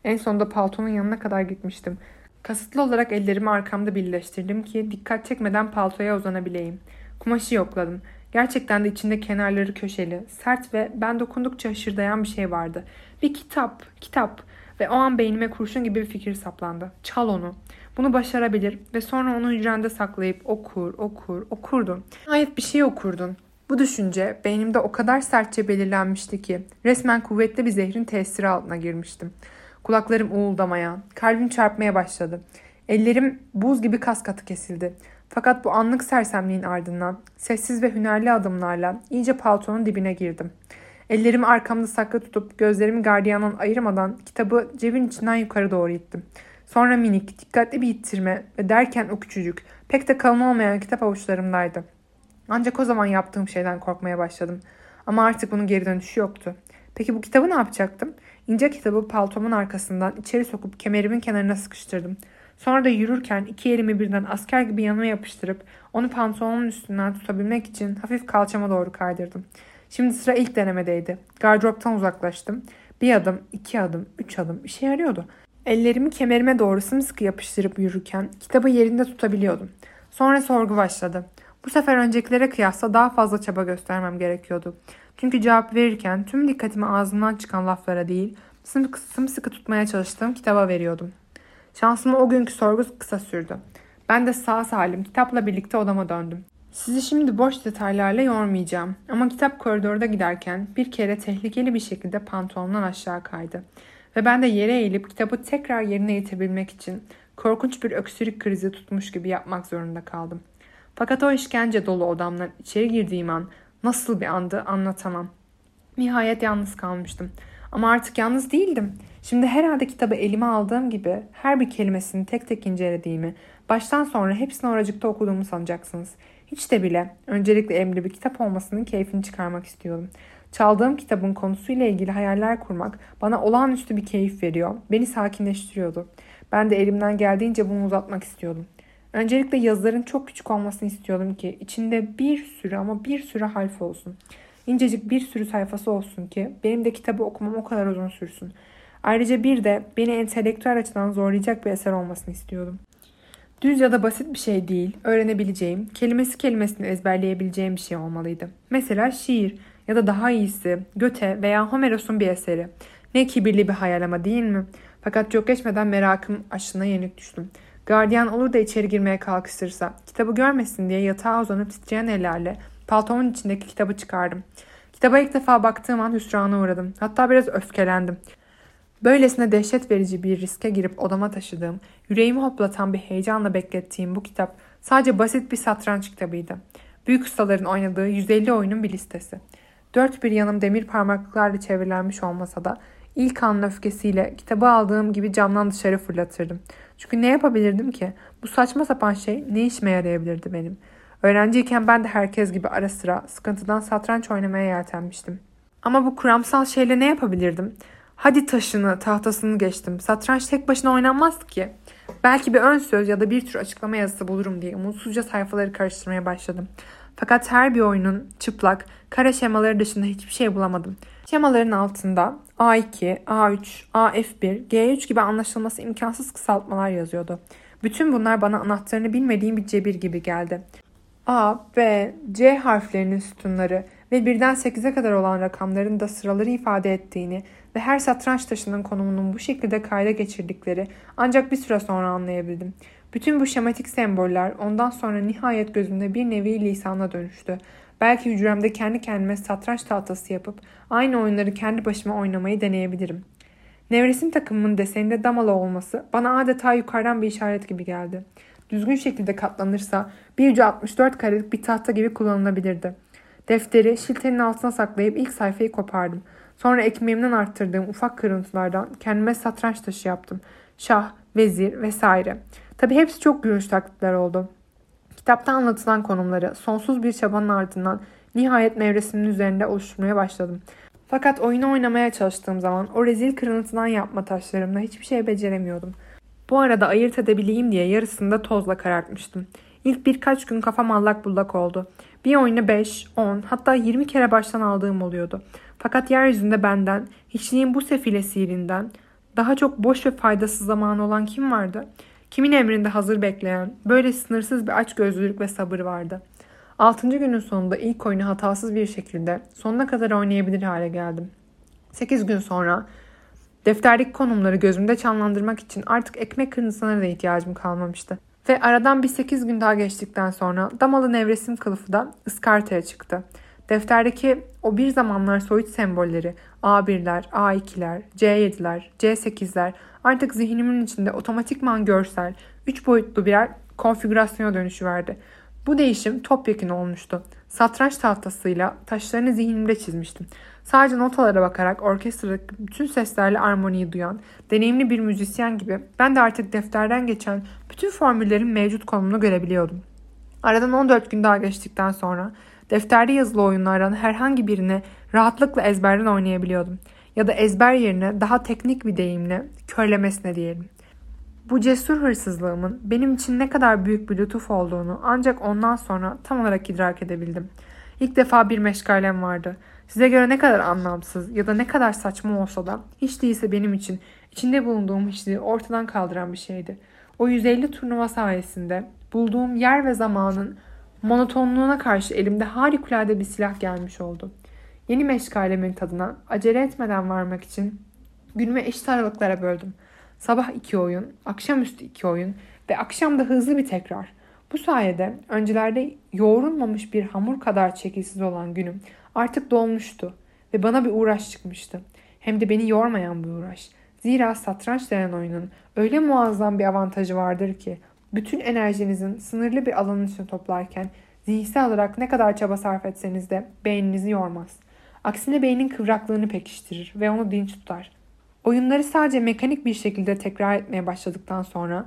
En sonunda paltonun yanına kadar gitmiştim. Kasıtlı olarak ellerimi arkamda birleştirdim ki dikkat çekmeden paltoya uzanabileyim. Kumaşı yokladım. Gerçekten de içinde kenarları köşeli, sert ve ben dokundukça hışırdayan bir şey vardı. Bir kitap, kitap ve o an beynime kurşun gibi bir fikir saplandı. Çal onu. Bunu başarabilir ve sonra onu hücrende saklayıp okur, okur, okurdun. Nihayet bir şey okurdun. Bu düşünce beynimde o kadar sertçe belirlenmişti ki resmen kuvvetli bir zehrin tesiri altına girmiştim. Kulaklarım uğuldamaya, kalbim çarpmaya başladı. Ellerim buz gibi kas katı kesildi. Fakat bu anlık sersemliğin ardından sessiz ve hünerli adımlarla iyice paltonun dibine girdim. Ellerimi arkamda saklı tutup gözlerimi gardiyandan ayırmadan kitabı cebin içinden yukarı doğru ittim. Sonra minik, dikkatli bir ittirme ve derken o küçücük, pek de kalın olmayan kitap avuçlarımdaydı. Ancak o zaman yaptığım şeyden korkmaya başladım. Ama artık bunun geri dönüşü yoktu. Peki bu kitabı ne yapacaktım? İnce kitabı paltomun arkasından içeri sokup kemerimin kenarına sıkıştırdım. Sonra da yürürken iki elimi birden asker gibi yanıma yapıştırıp onu pantolonun üstünden tutabilmek için hafif kalçama doğru kaydırdım. Şimdi sıra ilk denemedeydi. Gardıroptan uzaklaştım. Bir adım, iki adım, üç adım işe yarıyordu. Ellerimi kemerime doğru sımsıkı yapıştırıp yürürken kitabı yerinde tutabiliyordum. Sonra sorgu başladı. Bu sefer öncekilere kıyasla daha fazla çaba göstermem gerekiyordu. Çünkü cevap verirken tüm dikkatimi ağzımdan çıkan laflara değil, sımsıkı, sımsıkı tutmaya çalıştığım kitaba veriyordum. Şansıma o günkü sorgu kısa sürdü. Ben de sağ salim kitapla birlikte odama döndüm. Sizi şimdi boş detaylarla yormayacağım ama kitap koridorda giderken bir kere tehlikeli bir şekilde pantolondan aşağı kaydı. Ve ben de yere eğilip kitabı tekrar yerine itebilmek için korkunç bir öksürük krizi tutmuş gibi yapmak zorunda kaldım. Fakat o işkence dolu odamdan içeri girdiğim an nasıl bir andı anlatamam. Nihayet yalnız kalmıştım. Ama artık yalnız değildim. Şimdi herhalde kitabı elime aldığım gibi her bir kelimesini tek tek incelediğimi, baştan sonra hepsini oracıkta okuduğumu sanacaksınız. Hiç de bile öncelikle elimde bir kitap olmasının keyfini çıkarmak istiyordum. Çaldığım kitabın konusuyla ilgili hayaller kurmak bana olağanüstü bir keyif veriyor. Beni sakinleştiriyordu. Ben de elimden geldiğince bunu uzatmak istiyordum. Öncelikle yazıların çok küçük olmasını istiyordum ki içinde bir sürü ama bir sürü harf olsun. İncecik bir sürü sayfası olsun ki benim de kitabı okumam o kadar uzun sürsün. Ayrıca bir de beni entelektüel açıdan zorlayacak bir eser olmasını istiyordum. Düz ya da basit bir şey değil, öğrenebileceğim, kelimesi kelimesini ezberleyebileceğim bir şey olmalıydı. Mesela şiir ya da daha iyisi Göte veya Homeros'un bir eseri. Ne kibirli bir hayal ama değil mi? Fakat çok geçmeden merakım aşına yenik düştüm. Gardiyan olur da içeri girmeye kalkıştırsa, kitabı görmesin diye yatağa uzanıp titreyen ellerle paltomun içindeki kitabı çıkardım. Kitaba ilk defa baktığım an hüsrana uğradım. Hatta biraz öfkelendim. Böylesine dehşet verici bir riske girip odama taşıdığım, yüreğimi hoplatan bir heyecanla beklettiğim bu kitap sadece basit bir satranç kitabıydı. Büyük ustaların oynadığı 150 oyunun bir listesi. Dört bir yanım demir parmaklıklarla çevrilenmiş olmasa da ilk anın öfkesiyle kitabı aldığım gibi camdan dışarı fırlatırdım. Çünkü ne yapabilirdim ki? Bu saçma sapan şey ne işime yarayabilirdi benim? Öğrenciyken ben de herkes gibi ara sıra sıkıntıdan satranç oynamaya yeltenmiştim. Ama bu kuramsal şeyle ne yapabilirdim? Hadi taşını, tahtasını geçtim. Satranç tek başına oynanmaz ki. Belki bir ön söz ya da bir tür açıklama yazısı bulurum diye umutsuzca sayfaları karıştırmaya başladım. Fakat her bir oyunun çıplak, kare şemaları dışında hiçbir şey bulamadım. Şemaların altında A2, A3, AF1, G3 gibi anlaşılması imkansız kısaltmalar yazıyordu. Bütün bunlar bana anahtarını bilmediğim bir cebir gibi geldi. A, B, C harflerinin sütunları ve birden 8'e kadar olan rakamların da sıraları ifade ettiğini ve her satranç taşının konumunun bu şekilde kayda geçirdikleri ancak bir süre sonra anlayabildim. Bütün bu şematik semboller ondan sonra nihayet gözümde bir nevi lisana dönüştü. Belki hücremde kendi kendime satranç tahtası yapıp aynı oyunları kendi başıma oynamayı deneyebilirim. Nevresim takımının deseninde damalı olması bana adeta yukarıdan bir işaret gibi geldi. Düzgün şekilde katlanırsa bir ucu 64 karelik bir tahta gibi kullanılabilirdi. Defteri şiltenin altına saklayıp ilk sayfayı kopardım. Sonra ekmeğimden arttırdığım ufak kırıntılardan kendime satranç taşı yaptım. Şah, vezir vesaire. Tabi hepsi çok gülünç taklitler oldu. Kitapta anlatılan konumları sonsuz bir çabanın ardından nihayet mevresinin üzerinde oluşturmaya başladım. Fakat oyunu oynamaya çalıştığım zaman o rezil kırıntıdan yapma taşlarımla hiçbir şey beceremiyordum. Bu arada ayırt edebileyim diye yarısını da tozla karartmıştım. İlk birkaç gün kafam allak bullak oldu. Bir oyunu 5, 10 hatta 20 kere baştan aldığım oluyordu. Fakat yeryüzünde benden, hiçliğin bu sefile sihirinden daha çok boş ve faydasız zamanı olan kim vardı? Kimin emrinde hazır bekleyen, böyle sınırsız bir açgözlülük ve sabır vardı. Altıncı günün sonunda ilk oyunu hatasız bir şekilde sonuna kadar oynayabilir hale geldim. Sekiz gün sonra defterdeki konumları gözümde canlandırmak için artık ekmek kırıntısına da ihtiyacım kalmamıştı. Ve aradan bir sekiz gün daha geçtikten sonra damalı nevresim kılıfı da ıskartaya çıktı. Defterdeki o bir zamanlar soyut sembolleri A1'ler, A2'ler, C7'ler, C8'ler artık zihnimin içinde otomatikman görsel, 3 boyutlu birer konfigürasyona dönüşüverdi. Bu değişim topyekun olmuştu. Satranç tahtasıyla taşlarını zihnimde çizmiştim. Sadece notalara bakarak orkestradaki bütün seslerle armoniyi duyan, deneyimli bir müzisyen gibi ben de artık defterden geçen bütün formüllerin mevcut konumunu görebiliyordum. Aradan 14 gün daha geçtikten sonra defterde yazılı oyunlardan herhangi birini rahatlıkla ezberden oynayabiliyordum. ya da ezber yerine daha teknik bir deyimle körlemesine diyelim. Bu cesur hırsızlığımın benim için ne kadar büyük bir lütuf olduğunu ancak ondan sonra tam olarak idrak edebildim. İlk defa bir meşgalem vardı. Size göre ne kadar anlamsız ya da ne kadar saçma olsa da hiç değilse benim için içinde bulunduğum hiçliği ortadan kaldıran bir şeydi. O 150 turnuva sayesinde bulduğum yer ve zamanın monotonluğuna karşı elimde harikulade bir silah gelmiş oldu. Yeni meşgalemin tadına acele etmeden varmak için günümü eşit aralıklara böldüm. Sabah iki oyun, akşamüstü iki oyun ve akşam da hızlı bir tekrar. Bu sayede öncelerde yoğrulmamış bir hamur kadar çekilsiz olan günüm artık dolmuştu ve bana bir uğraş çıkmıştı. Hem de beni yormayan bir uğraş. Zira satranç denen oyunun öyle muazzam bir avantajı vardır ki bütün enerjinizin sınırlı bir alanın içine toplarken zihinsel olarak ne kadar çaba sarf etseniz de beyninizi yormaz. Aksine beynin kıvraklığını pekiştirir ve onu dinç tutar. Oyunları sadece mekanik bir şekilde tekrar etmeye başladıktan sonra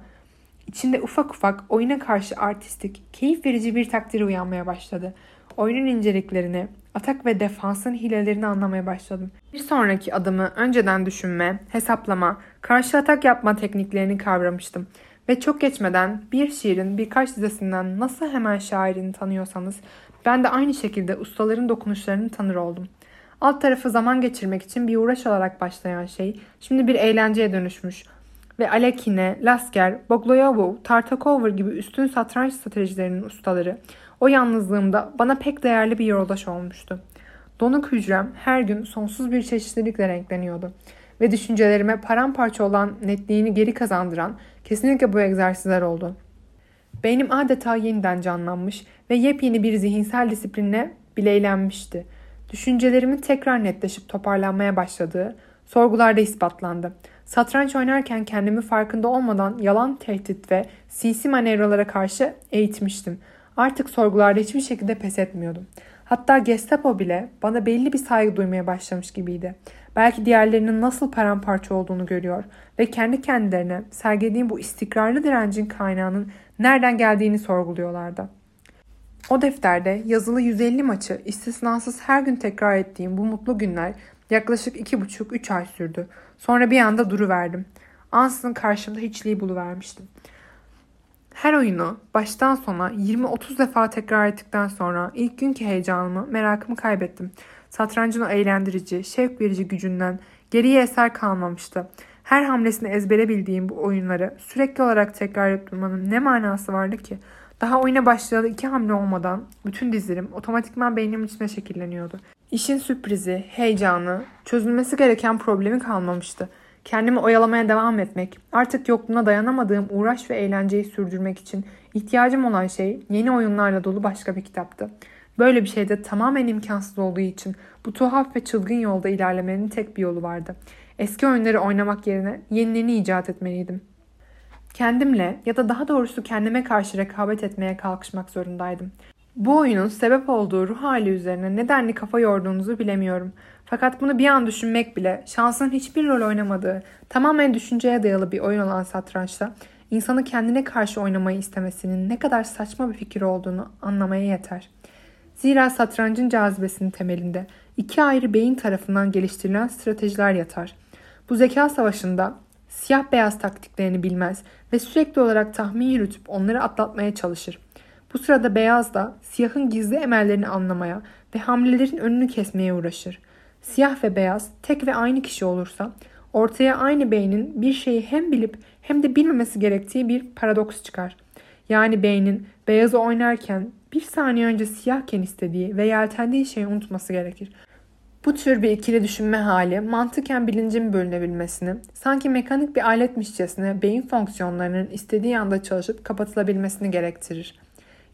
içinde ufak ufak oyuna karşı artistik, keyif verici bir takdiri uyanmaya başladı. Oyunun inceliklerini, atak ve defansın hilelerini anlamaya başladım. Bir sonraki adımı önceden düşünme, hesaplama, karşı atak yapma tekniklerini kavramıştım. Ve çok geçmeden bir şiirin birkaç dizesinden nasıl hemen şairini tanıyorsanız ben de aynı şekilde ustaların dokunuşlarını tanır oldum. Alt tarafı zaman geçirmek için bir uğraş olarak başlayan şey şimdi bir eğlenceye dönüşmüş. Ve Alekine, Lasker, Bogloyovov, Tartakover gibi üstün satranç stratejilerinin ustaları o yalnızlığımda bana pek değerli bir yoldaş olmuştu. Donuk hücrem her gün sonsuz bir çeşitlilikle renkleniyordu ve düşüncelerime paramparça olan netliğini geri kazandıran kesinlikle bu egzersizler oldu. Beynim adeta yeniden canlanmış ve yepyeni bir zihinsel disiplinle bileylenmişti. Düşüncelerimin tekrar netleşip toparlanmaya başladığı sorgularda ispatlandı. Satranç oynarken kendimi farkında olmadan yalan tehdit ve sinsi manevralara karşı eğitmiştim. Artık sorgularda hiçbir şekilde pes etmiyordum. Hatta Gestapo bile bana belli bir saygı duymaya başlamış gibiydi. Belki diğerlerinin nasıl paramparça olduğunu görüyor ve kendi kendilerine sergilediğim bu istikrarlı direncin kaynağının nereden geldiğini sorguluyorlardı. O defterde yazılı 150 maçı istisnasız her gün tekrar ettiğim bu mutlu günler yaklaşık 2,5-3 ay sürdü. Sonra bir anda duruverdim. Ansızın karşımda hiçliği buluvermiştim. Her oyunu baştan sona 20-30 defa tekrar ettikten sonra ilk günkü heyecanımı, merakımı kaybettim. Satrancın o eğlendirici, şevk verici gücünden geriye eser kalmamıştı. Her hamlesini ezbere bildiğim bu oyunları sürekli olarak tekrar ettirmenin ne manası vardı ki? Daha oyuna başlayalı iki hamle olmadan bütün dizlerim otomatikman beynimin içine şekilleniyordu. İşin sürprizi, heyecanı, çözülmesi gereken problemi kalmamıştı. Kendimi oyalamaya devam etmek, artık yokluğuna dayanamadığım uğraş ve eğlenceyi sürdürmek için ihtiyacım olan şey yeni oyunlarla dolu başka bir kitaptı. Böyle bir şeyde tamamen imkansız olduğu için bu tuhaf ve çılgın yolda ilerlemenin tek bir yolu vardı. Eski oyunları oynamak yerine yenilerini icat etmeliydim. Kendimle ya da daha doğrusu kendime karşı rekabet etmeye kalkışmak zorundaydım. Bu oyunun sebep olduğu ruh hali üzerine nedenli kafa yorduğunuzu bilemiyorum. Fakat bunu bir an düşünmek bile şansın hiçbir rol oynamadığı, tamamen düşünceye dayalı bir oyun olan satrançta insanı kendine karşı oynamayı istemesinin ne kadar saçma bir fikir olduğunu anlamaya yeter. Zira satrancın cazibesinin temelinde iki ayrı beyin tarafından geliştirilen stratejiler yatar. Bu zeka savaşında siyah beyaz taktiklerini bilmez ve sürekli olarak tahmin yürütüp onları atlatmaya çalışır. Bu sırada beyaz da siyahın gizli emellerini anlamaya ve hamlelerin önünü kesmeye uğraşır. Siyah ve beyaz tek ve aynı kişi olursa ortaya aynı beynin bir şeyi hem bilip hem de bilmemesi gerektiği bir paradoks çıkar. Yani beynin beyazı oynarken bir saniye önce siyahken istediği ve yeltendiği şeyi unutması gerekir. Bu tür bir ikili düşünme hali mantıken bilincin bölünebilmesini, sanki mekanik bir aletmişçesine beyin fonksiyonlarının istediği anda çalışıp kapatılabilmesini gerektirir.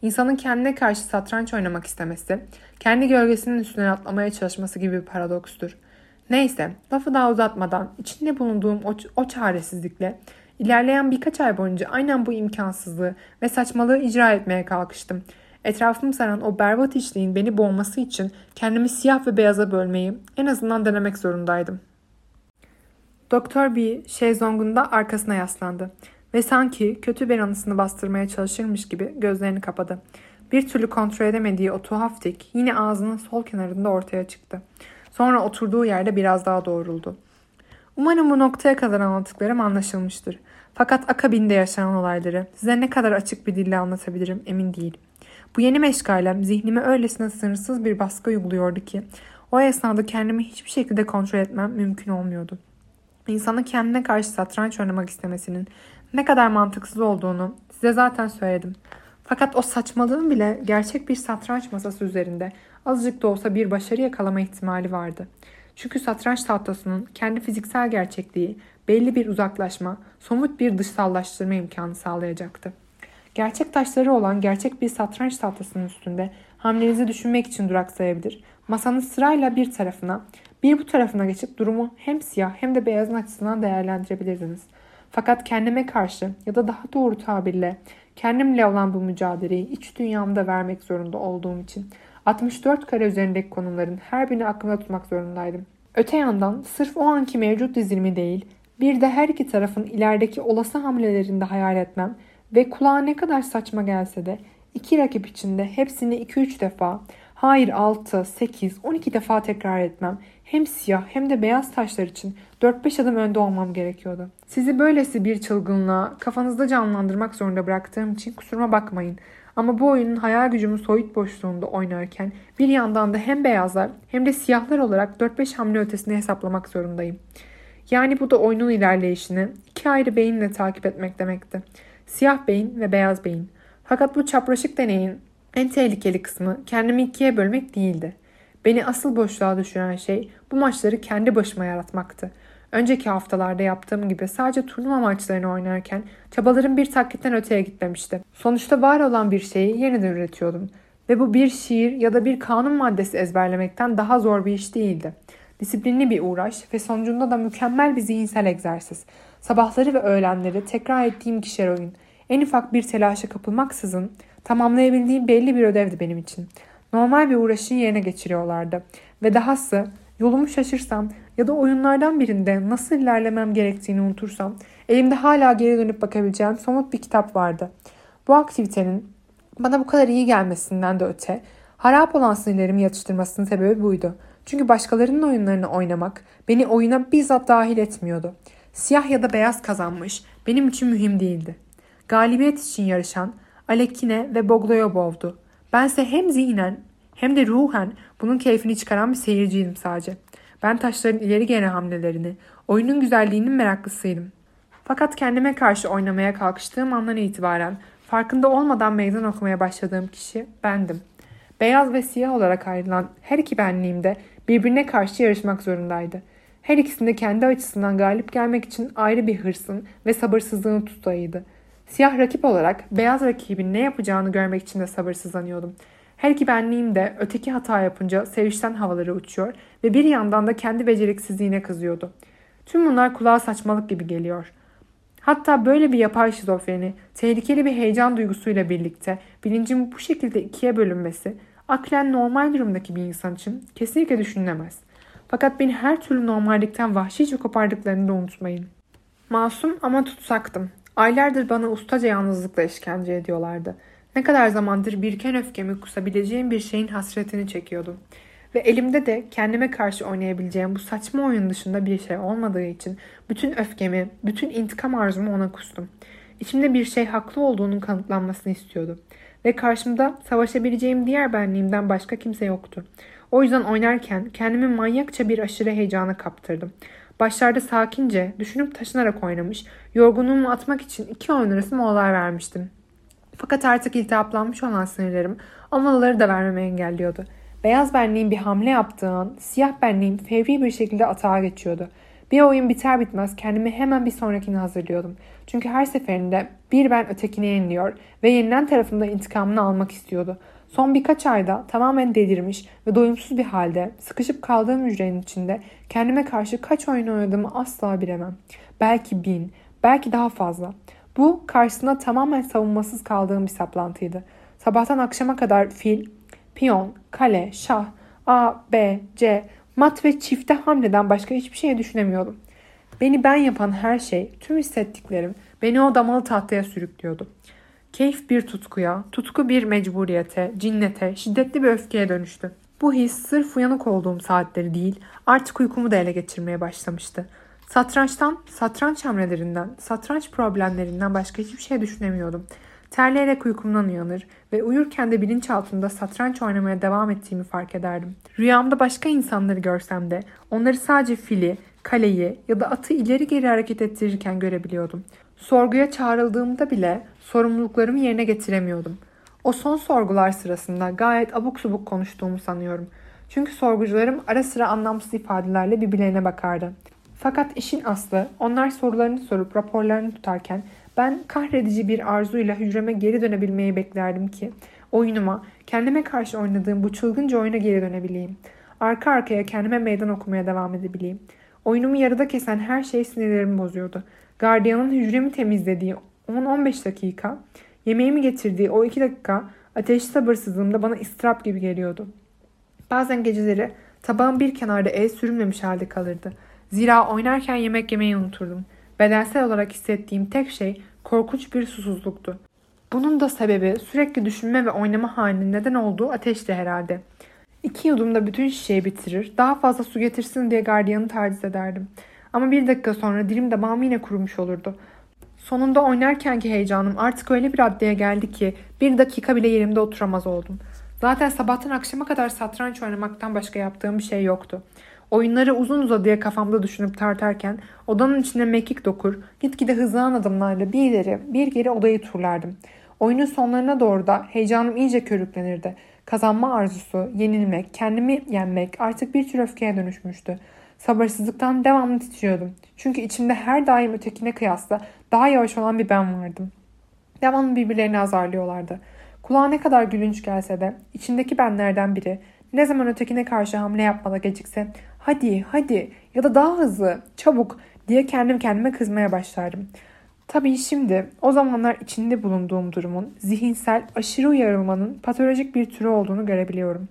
İnsanın kendine karşı satranç oynamak istemesi, kendi gölgesinin üstüne atlamaya çalışması gibi bir paradokstur. Neyse, lafı daha uzatmadan içinde bulunduğum o, o çaresizlikle ilerleyen birkaç ay boyunca aynen bu imkansızlığı ve saçmalığı icra etmeye kalkıştım. Etrafım saran o berbat içliğin beni boğması için kendimi siyah ve beyaza bölmeyi en azından denemek zorundaydım. Doktor B şezlongunda arkasına yaslandı ve sanki kötü bir anısını bastırmaya çalışırmış gibi gözlerini kapadı. Bir türlü kontrol edemediği o tuhaf tik yine ağzının sol kenarında ortaya çıktı. Sonra oturduğu yerde biraz daha doğruldu. Umarım bu noktaya kadar anlattıklarım anlaşılmıştır. Fakat akabinde yaşanan olayları size ne kadar açık bir dille anlatabilirim emin değilim. Bu yeni meşgalem zihnime öylesine sınırsız bir baskı uyguluyordu ki o esnada kendimi hiçbir şekilde kontrol etmem mümkün olmuyordu. İnsanın kendine karşı satranç oynamak istemesinin ne kadar mantıksız olduğunu size zaten söyledim. Fakat o saçmalığın bile gerçek bir satranç masası üzerinde azıcık da olsa bir başarı yakalama ihtimali vardı. Çünkü satranç tahtasının kendi fiziksel gerçekliği belli bir uzaklaşma, somut bir dışsallaştırma imkanı sağlayacaktı. Gerçek taşları olan gerçek bir satranç tahtasının üstünde hamlenizi düşünmek için duraksayabilir, masanın sırayla bir tarafına, bir bu tarafına geçip durumu hem siyah hem de beyazın açısından değerlendirebilirdiniz. Fakat kendime karşı ya da daha doğru tabirle kendimle olan bu mücadeleyi iç dünyamda vermek zorunda olduğum için 64 kare üzerindeki konuların her birini aklımda tutmak zorundaydım. Öte yandan sırf o anki mevcut dizilimi değil, bir de her iki tarafın ilerideki olası hamlelerini de hayal etmem ve kulağa ne kadar saçma gelse de iki rakip içinde hepsini 2-3 defa, hayır 6, 8, 12 defa tekrar etmem hem siyah hem de beyaz taşlar için 4-5 adım önde olmam gerekiyordu. Sizi böylesi bir çılgınlığa kafanızda canlandırmak zorunda bıraktığım için kusuruma bakmayın. Ama bu oyunun hayal gücümün soyut boşluğunda oynarken bir yandan da hem beyazlar hem de siyahlar olarak 4-5 hamle ötesini hesaplamak zorundayım. Yani bu da oyunun ilerleyişini iki ayrı beyinle takip etmek demekti. Siyah beyin ve beyaz beyin. Fakat bu çapraşık deneyin en tehlikeli kısmı kendimi ikiye bölmek değildi. Beni asıl boşluğa düşüren şey bu maçları kendi başıma yaratmaktı. Önceki haftalarda yaptığım gibi sadece turnuva maçlarını oynarken çabalarım bir taklitten öteye gitmemişti. Sonuçta var olan bir şeyi yeniden üretiyordum. Ve bu bir şiir ya da bir kanun maddesi ezberlemekten daha zor bir iş değildi. Disiplinli bir uğraş ve sonucunda da mükemmel bir zihinsel egzersiz. Sabahları ve öğlenleri tekrar ettiğim kişer oyun. En ufak bir telaşa kapılmaksızın tamamlayabildiğim belli bir ödevdi benim için. Normal bir uğraşı yerine geçiriyorlardı. Ve dahası yolumu şaşırsam ya da oyunlardan birinde nasıl ilerlemem gerektiğini unutursam elimde hala geri dönüp bakabileceğim somut bir kitap vardı. Bu aktivitenin bana bu kadar iyi gelmesinden de öte harap olan sinirlerimi yatıştırmasının sebebi buydu. Çünkü başkalarının oyunlarını oynamak beni oyuna bizzat dahil etmiyordu. Siyah ya da beyaz kazanmış benim için mühim değildi. Galibiyet için yarışan Alekine ve Bogdoyobov'du. Bense hem zihnen hem de ruhen bunun keyfini çıkaran bir seyirciydim sadece. Ben taşların ileri gelen hamlelerini, oyunun güzelliğinin meraklısıydım. Fakat kendime karşı oynamaya kalkıştığım andan itibaren farkında olmadan meydan okumaya başladığım kişi bendim. Beyaz ve siyah olarak ayrılan her iki benliğimde birbirine karşı yarışmak zorundaydı. Her ikisinde kendi açısından galip gelmek için ayrı bir hırsın ve sabırsızlığın tutayıydı. Siyah rakip olarak beyaz rakibin ne yapacağını görmek için de sabırsızlanıyordum. Her iki benliğim de öteki hata yapınca sevişten havalara uçuyor ve bir yandan da kendi beceriksizliğine kızıyordu. Tüm bunlar kulağa saçmalık gibi geliyor. Hatta böyle bir yapay şizofreni, tehlikeli bir heyecan duygusuyla birlikte bilincin bu şekilde ikiye bölünmesi aklen normal durumdaki bir insan için kesinlikle düşünülemez. Fakat beni her türlü normallikten vahşice kopardıklarını da unutmayın. Masum ama tutsaktım. Aylardır bana ustaca yalnızlıkla işkence ediyorlardı. Ne kadar zamandır biriken öfkemi kusabileceğim bir şeyin hasretini çekiyordum. Ve elimde de kendime karşı oynayabileceğim bu saçma oyun dışında bir şey olmadığı için bütün öfkemi, bütün intikam arzumu ona kustum. İçimde bir şey haklı olduğunun kanıtlanmasını istiyordum. Ve karşımda savaşabileceğim diğer benliğimden başka kimse yoktu. O yüzden oynarken kendimi manyakça bir aşırı heyecana kaptırdım. Başlarda sakince, düşünüp taşınarak oynamış, yorgunluğumu atmak için iki oyun arası molalar vermiştim. Fakat artık iltihaplanmış olan sinirlerim o molaları da vermemi engelliyordu. Beyaz benliğin bir hamle yaptığı an siyah benliğim fevri bir şekilde atağa geçiyordu. Bir oyun biter bitmez kendimi hemen bir sonrakini hazırlıyordum. Çünkü her seferinde bir ben ötekini yeniliyor ve yenilen tarafında intikamını almak istiyordu. Son birkaç ayda tamamen delirmiş ve doyumsuz bir halde sıkışıp kaldığım hücrenin içinde kendime karşı kaç oyun oynadığımı asla bilemem. Belki bin, belki daha fazla. Bu karşısında tamamen savunmasız kaldığım bir saplantıydı. Sabahtan akşama kadar fil, piyon, kale, şah, A, B, C, mat ve çifte hamleden başka hiçbir şey düşünemiyordum. Beni ben yapan her şey, tüm hissettiklerim beni o damalı tahtaya sürüklüyordu. Keyif bir tutkuya, tutku bir mecburiyete, cinnete, şiddetli bir öfkeye dönüştü. Bu his sırf uyanık olduğum saatleri değil, artık uykumu da ele geçirmeye başlamıştı. Satrançtan, satranç hamlelerinden, satranç problemlerinden başka hiçbir şey düşünemiyordum. Terleyerek uykumdan uyanır ve uyurken de bilinçaltımda satranç oynamaya devam ettiğimi fark ederdim. Rüyamda başka insanları görsem de onları sadece fili, kaleyi ya da atı ileri geri hareket ettirirken görebiliyordum. Sorguya çağrıldığımda bile sorumluluklarımı yerine getiremiyordum. O son sorgular sırasında gayet abuk subuk konuştuğumu sanıyorum. Çünkü sorgucularım ara sıra anlamsız ifadelerle birbirlerine bakardı. Fakat işin aslı onlar sorularını sorup raporlarını tutarken ben kahredici bir arzuyla hücreme geri dönebilmeyi beklerdim ki oyunuma, kendime karşı oynadığım bu çılgınca oyuna geri dönebileyim. Arka arkaya kendime meydan okumaya devam edebileyim. Oyunumu yarıda kesen her şey sinirlerimi bozuyordu. Gardiyanın hücremi temizlediği 10-15 dakika, yemeğimi getirdiği o 2 dakika ateşli sabırsızlığımda bana istirap gibi geliyordu. Bazen geceleri tabağım bir kenarda el sürülmemiş halde kalırdı. Zira oynarken yemek yemeyi unuturdum. Bedensel olarak hissettiğim tek şey korkunç bir susuzluktu. Bunun da sebebi sürekli düşünme ve oynama halinin neden olduğu ateşti herhalde. İki yudumda bütün şişeyi bitirir, daha fazla su getirsin diye gardiyanı taciz ederdim. Ama bir dakika sonra dilim damağım yine kurumuş olurdu. Sonunda oynarkenki heyecanım artık öyle bir raddeye geldi ki bir dakika bile yerimde oturamaz oldum. Zaten sabahtan akşama kadar satranç oynamaktan başka yaptığım bir şey yoktu. Oyunları uzun uzadıya kafamda düşünüp tartarken odanın içinde mekik dokur, gitgide hızlanan adımlarla bir ileri bir geri odayı turlardım. Oyunun sonlarına doğru da heyecanım iyice körüklenirdi. Kazanma arzusu, yenilmek, kendimi yenmek artık bir tür öfkeye dönüşmüştü. Sabırsızlıktan devamlı titriyordum. Çünkü içimde her daim ötekine kıyasla daha yavaş olan bir ben vardım. Devamlı birbirlerini azarlıyorlardı. Kulağa ne kadar gülünç gelse de içindeki benlerden biri ne zaman ötekine karşı hamle yapmada gecikse hadi hadi ya da daha hızlı çabuk diye kendim kendime kızmaya başlardım. Tabii şimdi o zamanlar içinde bulunduğum durumun zihinsel aşırı uyarılmanın patolojik bir türü olduğunu görebiliyorum.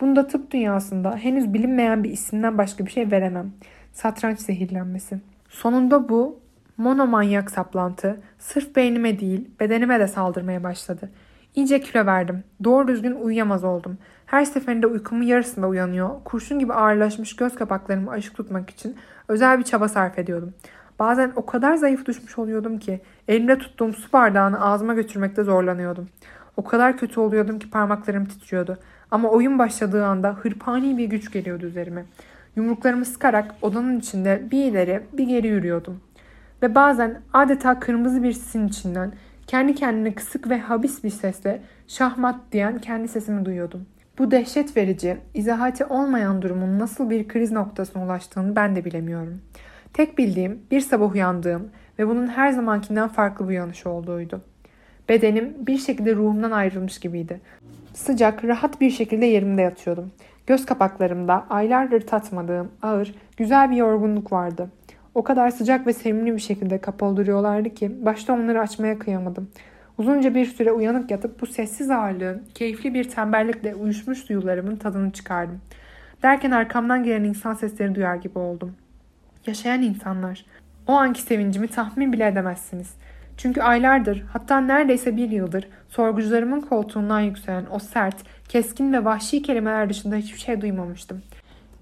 Bunda tıp dünyasında henüz bilinmeyen bir isimden başka bir şey veremem. Satranç zehirlenmesi. Sonunda bu monomanyak saplantı sırf beynime değil bedenime de saldırmaya başladı. İyice kilo verdim. Doğru düzgün uyuyamaz oldum. Her seferinde uykumun yarısında uyanıyor. Kurşun gibi ağırlaşmış göz kapaklarımı açık tutmak için özel bir çaba sarf ediyordum. Bazen o kadar zayıf düşmüş oluyordum ki elimde tuttuğum su bardağını ağzıma götürmekte zorlanıyordum. O kadar kötü oluyordum ki parmaklarım titriyordu. Ama oyun başladığı anda hırpani bir güç geliyordu üzerime. Yumruklarımı sıkarak odanın içinde bir ileri bir geri yürüyordum. Ve bazen adeta kırmızı bir sisin içinden kendi kendine kısık ve habis bir sesle şahmat diyen kendi sesimi duyuyordum. Bu dehşet verici, izahati olmayan durumun nasıl bir kriz noktasına ulaştığını ben de bilemiyorum. Tek bildiğim bir sabah uyandığım ve bunun her zamankinden farklı bir uyanış olduğuydu. Bedenim bir şekilde ruhumdan ayrılmış gibiydi. Sıcak, rahat bir şekilde yerimde yatıyordum. Göz kapaklarımda aylardır tatmadığım ağır, güzel bir yorgunluk vardı. O kadar sıcak ve sevimli bir şekilde kapalı duruyorlardı ki başta onları açmaya kıyamadım. Uzunca bir süre uyanık yatıp bu sessiz ağırlığın keyifli bir tembellikle uyuşmuş duyularımın tadını çıkardım. Derken arkamdan gelen insan sesleri duyar gibi oldum. Yaşayan insanlar. O anki sevincimi tahmin bile edemezsiniz. Çünkü aylardır hatta neredeyse bir yıldır sorgucularımın koltuğundan yükselen o sert, keskin ve vahşi kelimeler dışında hiçbir şey duymamıştım.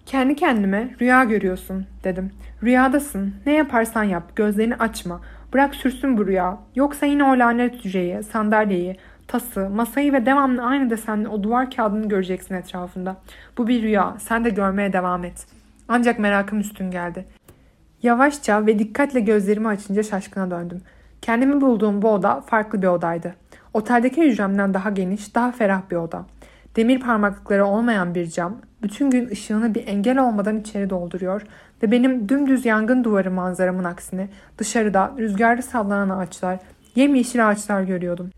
Kendi kendime rüya görüyorsun dedim. Rüyadasın. Ne yaparsan yap. Gözlerini açma. Bırak sürsün bu rüya. Yoksa yine o lanet hücreyi, sandalyeyi, tası, masayı ve devamlı aynı desenli o duvar kağıdını göreceksin etrafında. Bu bir rüya. Sen de görmeye devam et. Ancak merakım üstün geldi. Yavaşça ve dikkatle gözlerimi açınca şaşkına döndüm. Kendimi bulduğum bu oda farklı bir odaydı. Oteldeki hücremden daha geniş, daha ferah bir oda. Demir parmaklıkları olmayan bir cam, bütün gün ışığını bir engel olmadan içeri dolduruyor ve benim dümdüz yangın duvarı manzaramın aksine dışarıda rüzgarlı sallanan ağaçlar, yemyeşil ağaçlar görüyordum.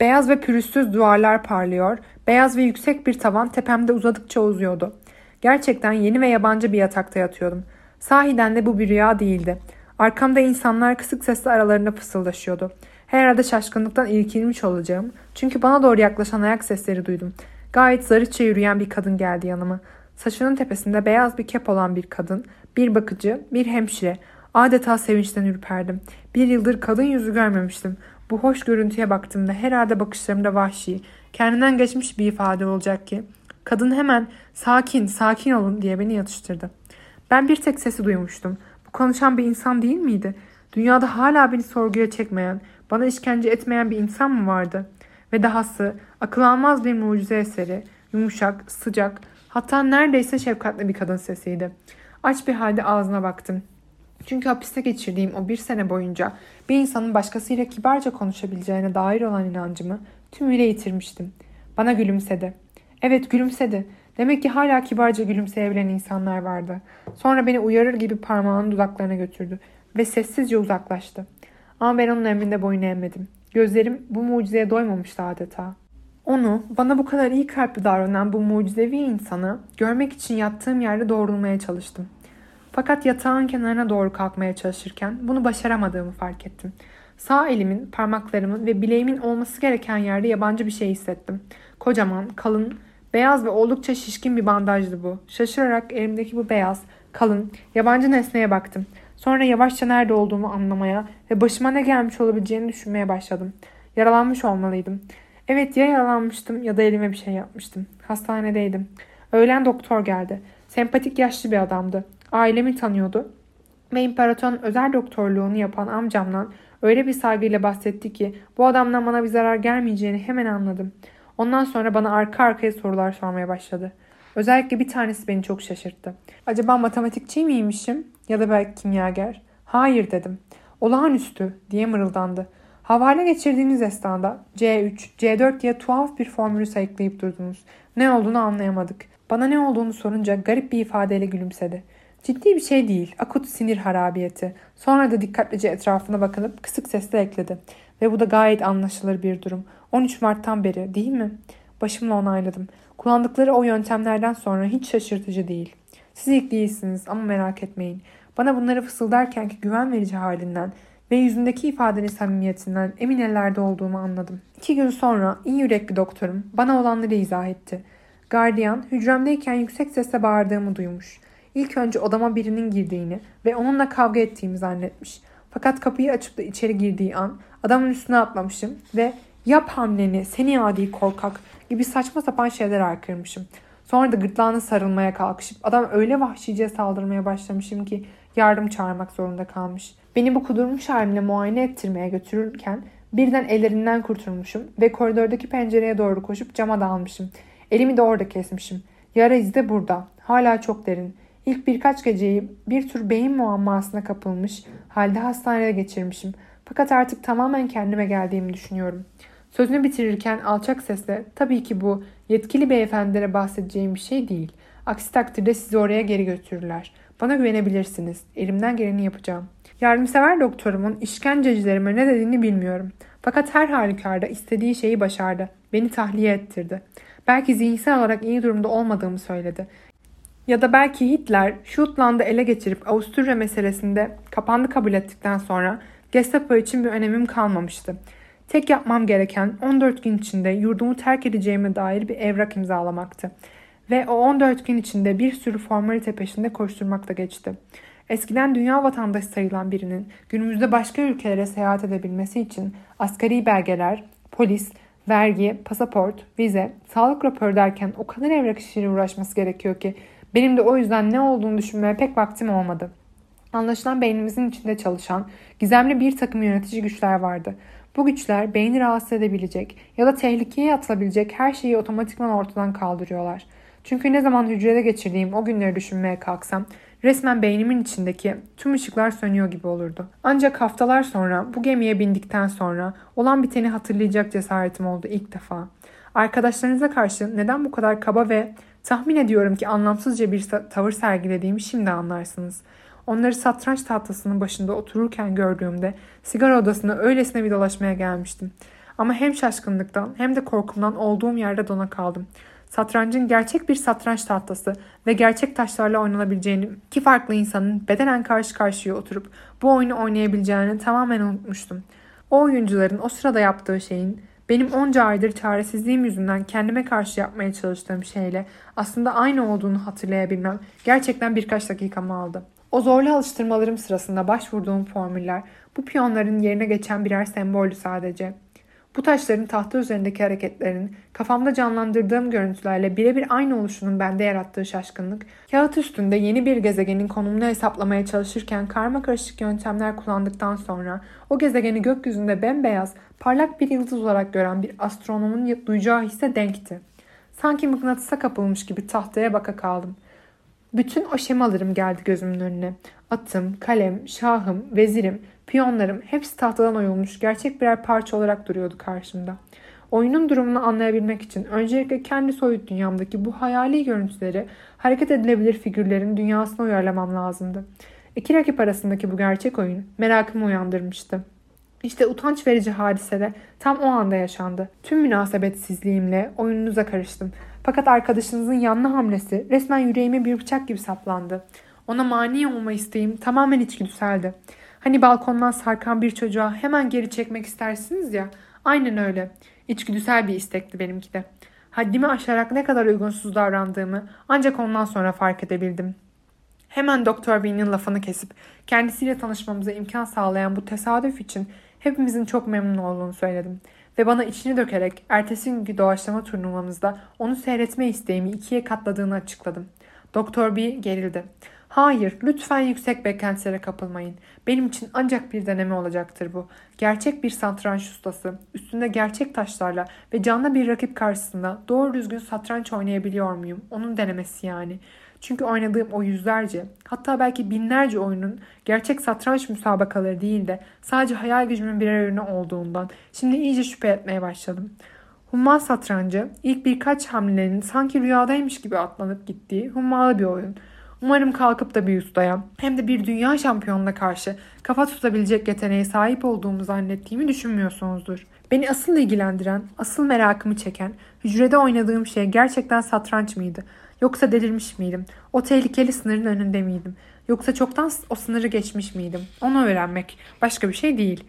Beyaz ve pürüzsüz duvarlar parlıyor, beyaz ve yüksek bir tavan tepemde uzadıkça uzuyordu. Gerçekten yeni ve yabancı bir yatakta yatıyordum. Sahiden de bu bir rüya değildi. Arkamda insanlar kısık sesle aralarında fısıldaşıyordu. Herhalde şaşkınlıktan irkilmiş olacağım. Çünkü bana doğru yaklaşan ayak sesleri duydum. Gayet zarıçça yürüyen bir kadın geldi yanıma. Saçının tepesinde beyaz bir kep olan bir kadın, bir bakıcı, bir hemşire. Adeta sevinçten ürperdim. Bir yıldır kadın yüzü görmemiştim. Bu hoş görüntüye baktığımda herhalde bakışlarımda vahşi, kendinden geçmiş bir ifade olacak ki Kadın hemen sakin, sakin olun diye beni yatıştırdı. Ben bir tek sesi duymuştum. Konuşan bir insan değil miydi? Dünyada hala beni sorguya çekmeyen, bana işkence etmeyen bir insan mı vardı? Ve dahası akıl almaz bir mucize eseri, yumuşak, sıcak, hatta neredeyse şefkatli bir kadın sesiydi. Aç bir halde ağzına baktım. Çünkü hapiste geçirdiğim o bir sene boyunca bir insanın başkasıyla kibarca konuşabileceğine dair olan inancımı tümüyle yitirmiştim. Bana gülümsedi. Evet gülümsedi. Demek ki hala kibarca gülümseyebilen insanlar vardı. Sonra beni uyarır gibi parmağını dudaklarına götürdü ve sessizce uzaklaştı. Ama ben onun emrinde boyun eğmedim. Gözlerim bu mucizeye doymamıştı adeta. Onu, bana bu kadar iyi kalpli davranan bu mucizevi insanı görmek için yattığım yerde doğrulmaya çalıştım. Fakat yatağın kenarına doğru kalkmaya çalışırken bunu başaramadığımı fark ettim. Sağ elimin, parmaklarımın ve bileğimin olması gereken yerde yabancı bir şey hissettim. Kocaman, kalın, beyaz ve oldukça şişkin bir bandajdı bu. Şaşırarak elimdeki bu beyaz, kalın, yabancı nesneye baktım. Sonra yavaşça nerede olduğumu anlamaya ve başıma ne gelmiş olabileceğini düşünmeye başladım. Yaralanmış olmalıydım. Evet ya yaralanmıştım ya da elime bir şey yapmıştım. Hastanedeydim. Öğlen doktor geldi. Sempatik yaşlı bir adamdı. Ailemi tanıyordu. Ve imparatorun özel doktorluğunu yapan amcamdan öyle bir saygıyla bahsetti ki bu adamdan bana bir zarar gelmeyeceğini hemen anladım. Ondan sonra bana arka arkaya sorular sormaya başladı. Özellikle bir tanesi beni çok şaşırttı. Acaba matematikçi miymişim ya da belki kimyager? Hayır dedim. Olağanüstü diye mırıldandı. Havale geçirdiğiniz esnada C3, C4 diye tuhaf bir formülü sayıklayıp durdunuz. Ne olduğunu anlayamadık. Bana ne olduğunu sorunca garip bir ifadeyle gülümsedi. Ciddi bir şey değil, akut sinir harabiyeti. Sonra da dikkatlice etrafına bakınıp kısık sesle ekledi. Ve bu da gayet anlaşılır bir durum. 13 Mart'tan beri değil mi? Başımla onayladım. Kullandıkları o yöntemlerden sonra hiç şaşırtıcı değil. Siz ilk değilsiniz ama merak etmeyin. Bana bunları fısıldarken ki güven verici halinden ve yüzündeki ifadenin samimiyetinden emin ellerde olduğumu anladım. İki gün sonra iyi yürekli doktorum bana olanları izah etti. Gardiyan hücremdeyken yüksek sesle bağırdığımı duymuş. İlk önce odama birinin girdiğini ve onunla kavga ettiğimi zannetmiş. Fakat kapıyı açıp da içeri girdiği an adamın üstüne atlamışım ve yap hamleni seni adi korkak gibi saçma sapan şeyler arkırmışım. Sonra da gırtlağına sarılmaya kalkışıp adam öyle vahşice saldırmaya başlamışım ki yardım çağırmak zorunda kalmış. Beni bu kudurmuş halimle muayene ettirmeye götürürken birden ellerinden kurtulmuşum ve koridordaki pencereye doğru koşup cama dalmışım. Elimi de orada kesmişim. Yara izi de burada. Hala çok derin. İlk birkaç geceyi bir tür beyin muammasına kapılmış halde hastanede geçirmişim. Fakat artık tamamen kendime geldiğimi düşünüyorum. Sözünü bitirirken alçak sesle tabii ki bu yetkili beyefendilere bahsedeceğim bir şey değil. Aksi takdirde sizi oraya geri götürürler. Bana güvenebilirsiniz. Elimden geleni yapacağım. Yardımsever doktorumun işkencecilerime ne dediğini bilmiyorum. Fakat her halükarda istediği şeyi başardı. Beni tahliye ettirdi. Belki zihinsel olarak iyi durumda olmadığımı söyledi. Ya da belki Hitler Şutland'ı ele geçirip Avusturya meselesinde kapandı kabul ettikten sonra Gestapo için bir önemim kalmamıştı. Tek yapmam gereken 14 gün içinde yurdumu terk edeceğime dair bir evrak imzalamaktı. Ve o 14 gün içinde bir sürü formalite peşinde koşturmakla geçti. Eskiden dünya vatandaşı sayılan birinin günümüzde başka ülkelere seyahat edebilmesi için asgari belgeler, polis, vergi, pasaport, vize, sağlık raporu derken o kadar evrak işiyle uğraşması gerekiyor ki benim de o yüzden ne olduğunu düşünmeye pek vaktim olmadı. Anlaşılan beynimizin içinde çalışan gizemli bir takım yönetici güçler vardı. Bu güçler beyni rahatsız edebilecek ya da tehlikeye atılabilecek her şeyi otomatikman ortadan kaldırıyorlar. Çünkü ne zaman hücrede geçirdiğim o günleri düşünmeye kalksam resmen beynimin içindeki tüm ışıklar sönüyor gibi olurdu. Ancak haftalar sonra bu gemiye bindikten sonra olan biteni hatırlayacak cesaretim oldu ilk defa. Arkadaşlarınıza karşı neden bu kadar kaba ve tahmin ediyorum ki anlamsızca bir tavır sergilediğimi şimdi anlarsınız. Onları satranç tahtasının başında otururken gördüğümde sigara odasına öylesine bir dolaşmaya gelmiştim. Ama hem şaşkınlıktan hem de korkumdan olduğum yerde dona kaldım. Satrancın gerçek bir satranç tahtası ve gerçek taşlarla oynanabileceğini, iki farklı insanın bedenen karşı karşıya oturup bu oyunu oynayabileceğini tamamen unutmuştum. O oyuncuların o sırada yaptığı şeyin benim onca aydır çaresizliğim yüzünden kendime karşı yapmaya çalıştığım şeyle aslında aynı olduğunu hatırlayabilmem gerçekten birkaç dakikamı aldı. O zorlu alıştırmalarım sırasında başvurduğum formüller bu piyonların yerine geçen birer semboldü sadece. Bu taşların tahta üzerindeki hareketlerin kafamda canlandırdığım görüntülerle birebir aynı oluşunun bende yarattığı şaşkınlık, kağıt üstünde yeni bir gezegenin konumunu hesaplamaya çalışırken karma karışık yöntemler kullandıktan sonra o gezegeni gökyüzünde bembeyaz, parlak bir yıldız olarak gören bir astronomun duyacağı hisse denkti. Sanki mıknatısa kapılmış gibi tahtaya baka kaldım. Bütün o şemalarım geldi gözümün önüne. Atım, kalem, şahım, vezirim, piyonlarım hepsi tahtadan oyulmuş gerçek birer parça olarak duruyordu karşımda. Oyunun durumunu anlayabilmek için öncelikle kendi soyut dünyamdaki bu hayali görüntüleri hareket edilebilir figürlerin dünyasına uyarlamam lazımdı. İki rakip arasındaki bu gerçek oyun merakımı uyandırmıştı. İşte utanç verici hadise de tam o anda yaşandı. Tüm münasebetsizliğimle oyununuza karıştım. Fakat arkadaşınızın yanlı hamlesi resmen yüreğime bir bıçak gibi saplandı. Ona mani olma isteğim tamamen içgüdüseldi. Hani balkondan sarkan bir çocuğa hemen geri çekmek istersiniz ya. Aynen öyle. İçgüdüsel bir istekti benimki de. Haddimi aşarak ne kadar uygunsuz davrandığımı ancak ondan sonra fark edebildim. Hemen Doktor Bean'in lafını kesip kendisiyle tanışmamıza imkan sağlayan bu tesadüf için hepimizin çok memnun olduğunu söyledim. Ve bana içini dökerek ertesi günkü doğaçlama turnuvamızda onu seyretme isteğimi ikiye katladığını açıkladım. Doktor B gerildi. Hayır, lütfen yüksek beklentilere kapılmayın. Benim için ancak bir deneme olacaktır bu. Gerçek bir satranç ustası, üstünde gerçek taşlarla ve canlı bir rakip karşısında doğru düzgün satranç oynayabiliyor muyum? Onun denemesi yani. Çünkü oynadığım o yüzlerce, hatta belki binlerce oyunun gerçek satranç müsabakaları değil de sadece hayal gücümün birer ürünü olduğundan şimdi iyice şüphe etmeye başladım. Humma satrancı ilk birkaç hamlenin sanki rüyadaymış gibi atlanıp gittiği hummalı bir oyun. Umarım kalkıp da bir ustaya hem de bir dünya şampiyonuna karşı kafa tutabilecek yeteneğe sahip olduğumu zannettiğimi düşünmüyorsunuzdur. Beni asıl ilgilendiren, asıl merakımı çeken, hücrede oynadığım şey gerçekten satranç mıydı? Yoksa delirmiş miydim? O tehlikeli sınırın önünde miydim? Yoksa çoktan o sınırı geçmiş miydim? Onu öğrenmek başka bir şey değil.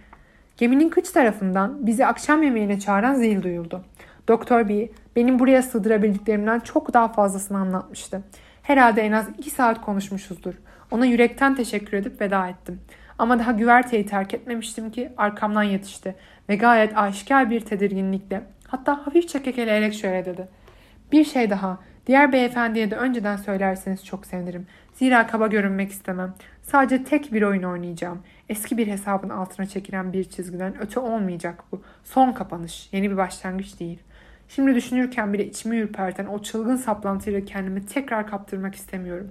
Geminin kıç tarafından bizi akşam yemeğine çağıran zil duyuldu. Doktor B benim buraya sığdırabildiklerimden çok daha fazlasını anlatmıştı. Herhalde en az iki saat konuşmuşuzdur. Ona yürekten teşekkür edip veda ettim. Ama daha güverteyi terk etmemiştim ki arkamdan yetişti ve gayet aşikar bir tedirginlikle hatta hafifçe kekeleyerek şöyle dedi. Bir şey daha Diğer beyefendiye de önceden söylerseniz çok sevinirim. Zira kaba görünmek istemem. Sadece tek bir oyun oynayacağım. Eski bir hesabın altına çekilen bir çizgiden öte olmayacak bu. Son kapanış. Yeni bir başlangıç değil. Şimdi düşünürken bile içimi ürperten o çılgın saplantıyla kendimi tekrar kaptırmak istemiyorum.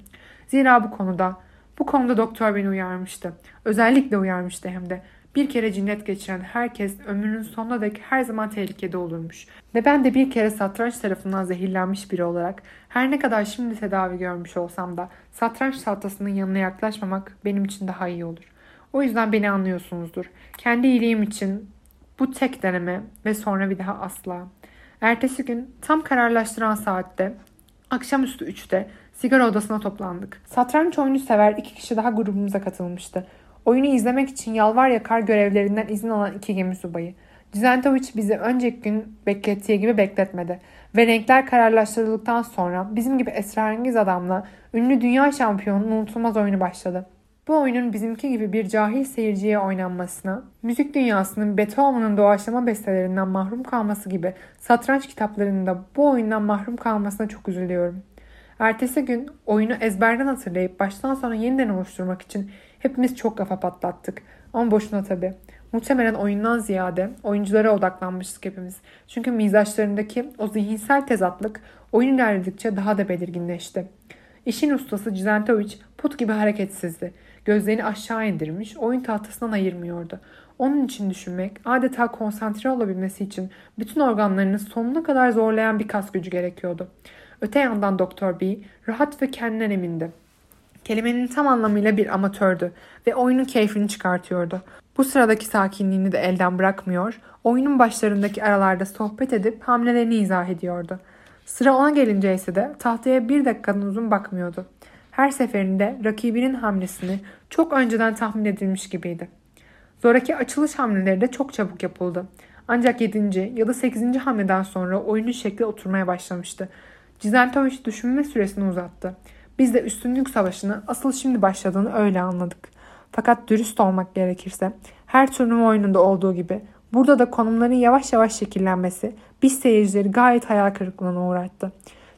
Zira bu konuda, bu konuda doktor beni uyarmıştı. Özellikle uyarmıştı hem de. Bir kere cinnet geçiren herkes ömrünün sonuna dek her zaman tehlikede olurmuş. Ve ben de bir kere satranç tarafından zehirlenmiş biri olarak her ne kadar şimdi tedavi görmüş olsam da satranç tahtasının yanına yaklaşmamak benim için daha iyi olur. O yüzden beni anlıyorsunuzdur. Kendi iyiliğim için bu tek deneme ve sonra bir daha asla. Ertesi gün tam kararlaştıran saatte akşamüstü 3'te sigara odasına toplandık. Satranç oyunu sever iki kişi daha grubumuza katılmıştı. Oyunu izlemek için yalvar yakar görevlerinden izin alan iki gemi subayı. Düzentovic bizi önceki gün beklettiği gibi bekletmedi ve renkler kararlaştırıldıktan sonra bizim gibi esrarengiz adamla ünlü dünya şampiyonunun unutulmaz oyunu başladı. Bu oyunun bizimki gibi bir cahil seyirciye oynanmasına, müzik dünyasının Beethoven'ın doğaçlama bestelerinden mahrum kalması gibi satranç kitaplarında bu oyundan mahrum kalmasına çok üzülüyorum. Ertesi gün oyunu ezberden hatırlayıp baştan sona yeniden oluşturmak için hepimiz çok kafa patlattık. Ama boşuna tabii. Muhtemelen oyundan ziyade oyunculara odaklanmıştık hepimiz. Çünkü mizaçlarındaki o zihinsel tezatlık oyun ilerledikçe daha da belirginleşti. İşin ustası Cizentovic put gibi hareketsizdi. Gözlerini aşağı indirmiş, oyun tahtasından ayırmıyordu. Onun için düşünmek, adeta konsantre olabilmesi için bütün organlarını sonuna kadar zorlayan bir kas gücü gerekiyordu. Öte yandan Doktor B rahat ve kendinden emindi. Kelimenin tam anlamıyla bir amatördü ve oyunun keyfini çıkartıyordu. Bu sıradaki sakinliğini de elden bırakmıyor, oyunun başlarındaki aralarda sohbet edip hamlelerini izah ediyordu. Sıra ona gelince ise de tahtaya bir dakikadan uzun bakmıyordu. Her seferinde rakibinin hamlesini çok önceden tahmin edilmiş gibiydi. Zoraki açılış hamleleri de çok çabuk yapıldı. Ancak 7. ya da 8. hamleden sonra oyunun şekli oturmaya başlamıştı. Cizentovic düşünme süresini uzattı. Biz de üstünlük savaşını asıl şimdi başladığını öyle anladık. Fakat dürüst olmak gerekirse her turnuva oyununda olduğu gibi Burada da konumların yavaş yavaş şekillenmesi biz seyircileri gayet hayal kırıklığına uğrattı.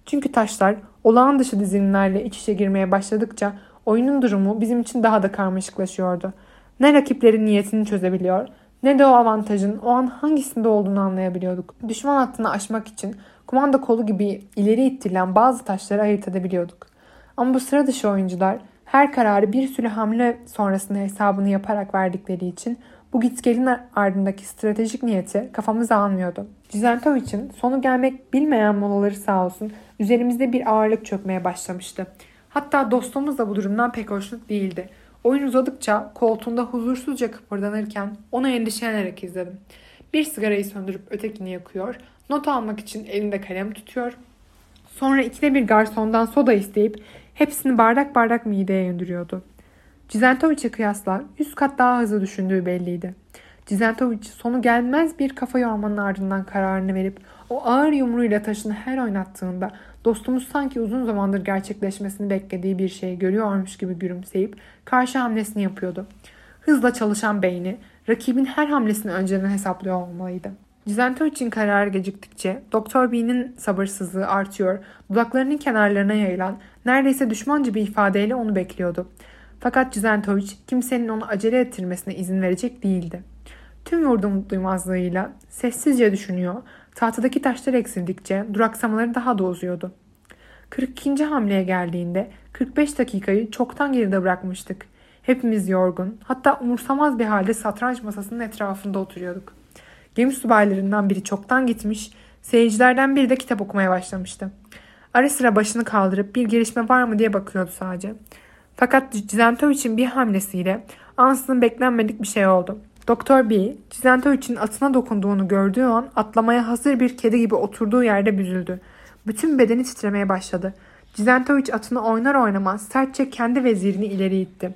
Çünkü taşlar olağan dışı dizilimlerle iç içe girmeye başladıkça oyunun durumu bizim için daha da karmaşıklaşıyordu. Ne rakiplerin niyetini çözebiliyor ne de o avantajın o an hangisinde olduğunu anlayabiliyorduk. Düşman hattını aşmak için kumanda kolu gibi ileri ittirilen bazı taşları ayırt edebiliyorduk. Ama bu sıra dışı oyuncular her kararı bir sürü hamle sonrasında hesabını yaparak verdikleri için bu gitgelin ardındaki stratejik niyeti kafamıza almıyordu. için sonu gelmek bilmeyen molaları sağ olsun üzerimizde bir ağırlık çökmeye başlamıştı. Hatta dostumuz da bu durumdan pek hoşnut değildi. Oyun uzadıkça koltuğunda huzursuzca kıpırdanırken onu endişelenerek izledim. Bir sigarayı söndürüp ötekini yakıyor, not almak için elinde kalem tutuyor. Sonra ikide bir garsondan soda isteyip hepsini bardak bardak mideye indiriyordu. Cizentovic'e kıyasla 100 kat daha hızlı düşündüğü belliydi. Cizentovic sonu gelmez bir kafa yormanın ardından kararını verip o ağır yumruğuyla taşını her oynattığında dostumuz sanki uzun zamandır gerçekleşmesini beklediği bir şeyi görüyormuş gibi gülümseyip karşı hamlesini yapıyordu. Hızla çalışan beyni rakibin her hamlesini önceden hesaplıyor olmalıydı. Cizentovic'in kararı geciktikçe Doktor B'nin sabırsızlığı artıyor, dudaklarının kenarlarına yayılan neredeyse düşmanca bir ifadeyle onu bekliyordu. Fakat Cizentovic kimsenin onu acele ettirmesine izin verecek değildi. Tüm vurdum duymazlığıyla sessizce düşünüyor, tahtadaki taşlar eksildikçe duraksamaları daha da uzuyordu. 42. hamleye geldiğinde 45 dakikayı çoktan geride bırakmıştık. Hepimiz yorgun, hatta umursamaz bir halde satranç masasının etrafında oturuyorduk. Gemi subaylarından biri çoktan gitmiş, seyircilerden biri de kitap okumaya başlamıştı. Ara sıra başını kaldırıp bir gelişme var mı diye bakıyordu sadece. Fakat Cizentovic'in bir hamlesiyle ansızın beklenmedik bir şey oldu. Doktor B, Cizentovic'in atına dokunduğunu gördüğü an atlamaya hazır bir kedi gibi oturduğu yerde büzüldü. Bütün bedeni titremeye başladı. Cizentovic atını oynar oynamaz sertçe kendi vezirini ileri itti.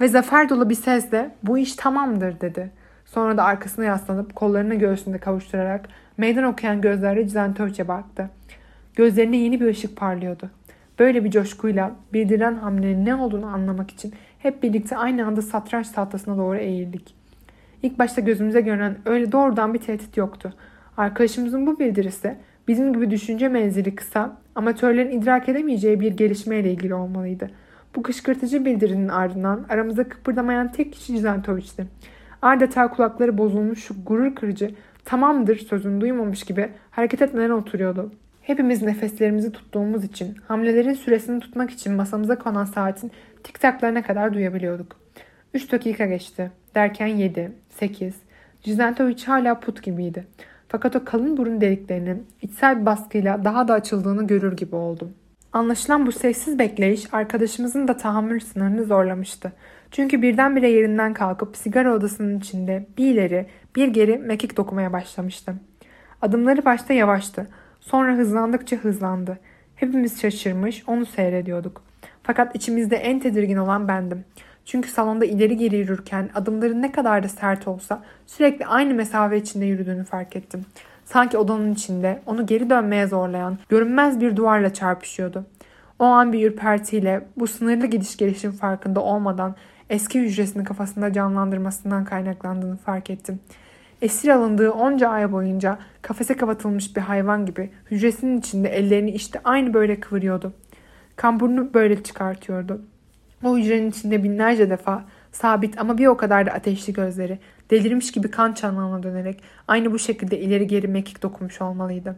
Ve zafer dolu bir sesle bu iş tamamdır dedi. Sonra da arkasına yaslanıp kollarını göğsünde kavuşturarak meydan okuyan gözlerle Cizentovic'e baktı. Gözlerinde yeni bir ışık parlıyordu. Böyle bir coşkuyla bildiren hamlenin ne olduğunu anlamak için hep birlikte aynı anda satranç tahtasına doğru eğildik. İlk başta gözümüze görünen öyle doğrudan bir tehdit yoktu. Arkadaşımızın bu bildirisi bizim gibi düşünce menzili kısa, amatörlerin idrak edemeyeceği bir gelişmeyle ilgili olmalıydı. Bu kışkırtıcı bildirinin ardından aramızda kıpırdamayan tek kişi Cizentoviç'ti. Adeta kulakları bozulmuş gurur kırıcı, tamamdır sözünü duymamış gibi hareket etmeden oturuyordu. Hepimiz nefeslerimizi tuttuğumuz için, hamlelerin süresini tutmak için masamıza konan saatin tik taklarına kadar duyabiliyorduk. 3 dakika geçti. Derken 7, 8. Cizentovic hala put gibiydi. Fakat o kalın burun deliklerinin içsel baskıyla daha da açıldığını görür gibi oldum. Anlaşılan bu sessiz bekleyiş arkadaşımızın da tahammül sınırını zorlamıştı. Çünkü birdenbire yerinden kalkıp sigara odasının içinde bir ileri bir geri mekik dokumaya başlamıştı. Adımları başta yavaştı. Sonra hızlandıkça hızlandı. Hepimiz şaşırmış onu seyrediyorduk. Fakat içimizde en tedirgin olan bendim. Çünkü salonda ileri geri yürürken adımları ne kadar da sert olsa sürekli aynı mesafe içinde yürüdüğünü fark ettim. Sanki odanın içinde onu geri dönmeye zorlayan görünmez bir duvarla çarpışıyordu. O an bir ürpertiyle bu sınırlı gidiş gelişin farkında olmadan eski hücresini kafasında canlandırmasından kaynaklandığını fark ettim. Esir alındığı onca ay boyunca kafese kapatılmış bir hayvan gibi hücresinin içinde ellerini işte aynı böyle kıvırıyordu. Kamburunu böyle çıkartıyordu. O hücrenin içinde binlerce defa sabit ama bir o kadar da ateşli gözleri delirmiş gibi kan çanağına dönerek aynı bu şekilde ileri geri mekik dokunmuş olmalıydı.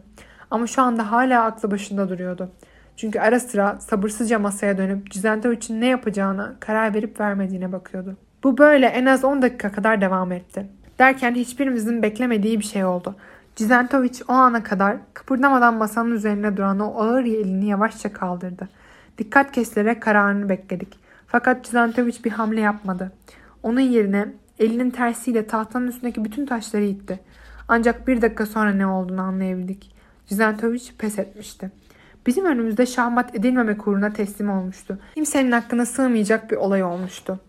Ama şu anda hala aklı başında duruyordu. Çünkü ara sıra sabırsızca masaya dönüp Cizento için ne yapacağına karar verip vermediğine bakıyordu. Bu böyle en az 10 dakika kadar devam etti. Derken hiçbirimizin beklemediği bir şey oldu. Cizentovic o ana kadar kıpırdamadan masanın üzerine duran o ağır elini yavaşça kaldırdı. Dikkat kesilerek kararını bekledik. Fakat Cizentovic bir hamle yapmadı. Onun yerine elinin tersiyle tahtanın üstündeki bütün taşları itti. Ancak bir dakika sonra ne olduğunu anlayabildik. Cizentovic pes etmişti. Bizim önümüzde şahmat edilmemek uğruna teslim olmuştu. Kimsenin hakkına sığmayacak bir olay olmuştu.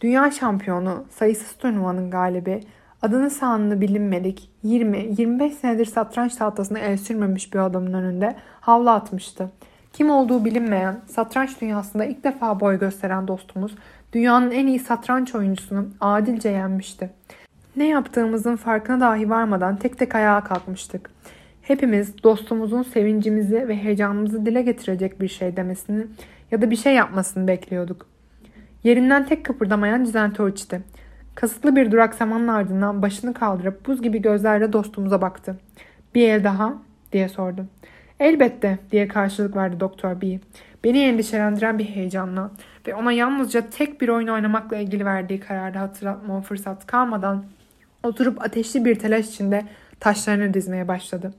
Dünya şampiyonu, sayısız turnuvanın galibi, adını sanını bilinmedik 20-25 senedir satranç tahtasına el sürmemiş bir adamın önünde havlu atmıştı. Kim olduğu bilinmeyen, satranç dünyasında ilk defa boy gösteren dostumuz dünyanın en iyi satranç oyuncusunu adilce yenmişti. Ne yaptığımızın farkına dahi varmadan tek tek ayağa kalkmıştık. Hepimiz dostumuzun sevincimizi ve heyecanımızı dile getirecek bir şey demesini ya da bir şey yapmasını bekliyorduk. Yerinden tek kıpırdamayan Cizentoviç'ti. Kasıtlı bir duraksamanın ardından başını kaldırıp buz gibi gözlerle dostumuza baktı. Bir el daha diye sordu. Elbette diye karşılık verdi Doktor B. Beni endişelendiren bir heyecanla ve ona yalnızca tek bir oyun oynamakla ilgili verdiği kararı hatırlatma fırsat kalmadan oturup ateşli bir telaş içinde taşlarını dizmeye başladı.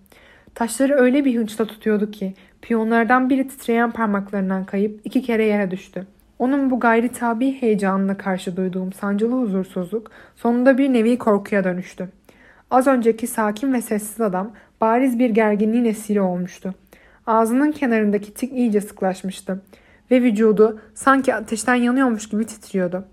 Taşları öyle bir hınçla tutuyordu ki piyonlardan biri titreyen parmaklarından kayıp iki kere yere düştü. Onun bu gayri tabi heyecanına karşı duyduğum sancılı huzursuzluk sonunda bir nevi korkuya dönüştü. Az önceki sakin ve sessiz adam bariz bir gerginliğin esiri olmuştu. Ağzının kenarındaki tik iyice sıklaşmıştı ve vücudu sanki ateşten yanıyormuş gibi titriyordu.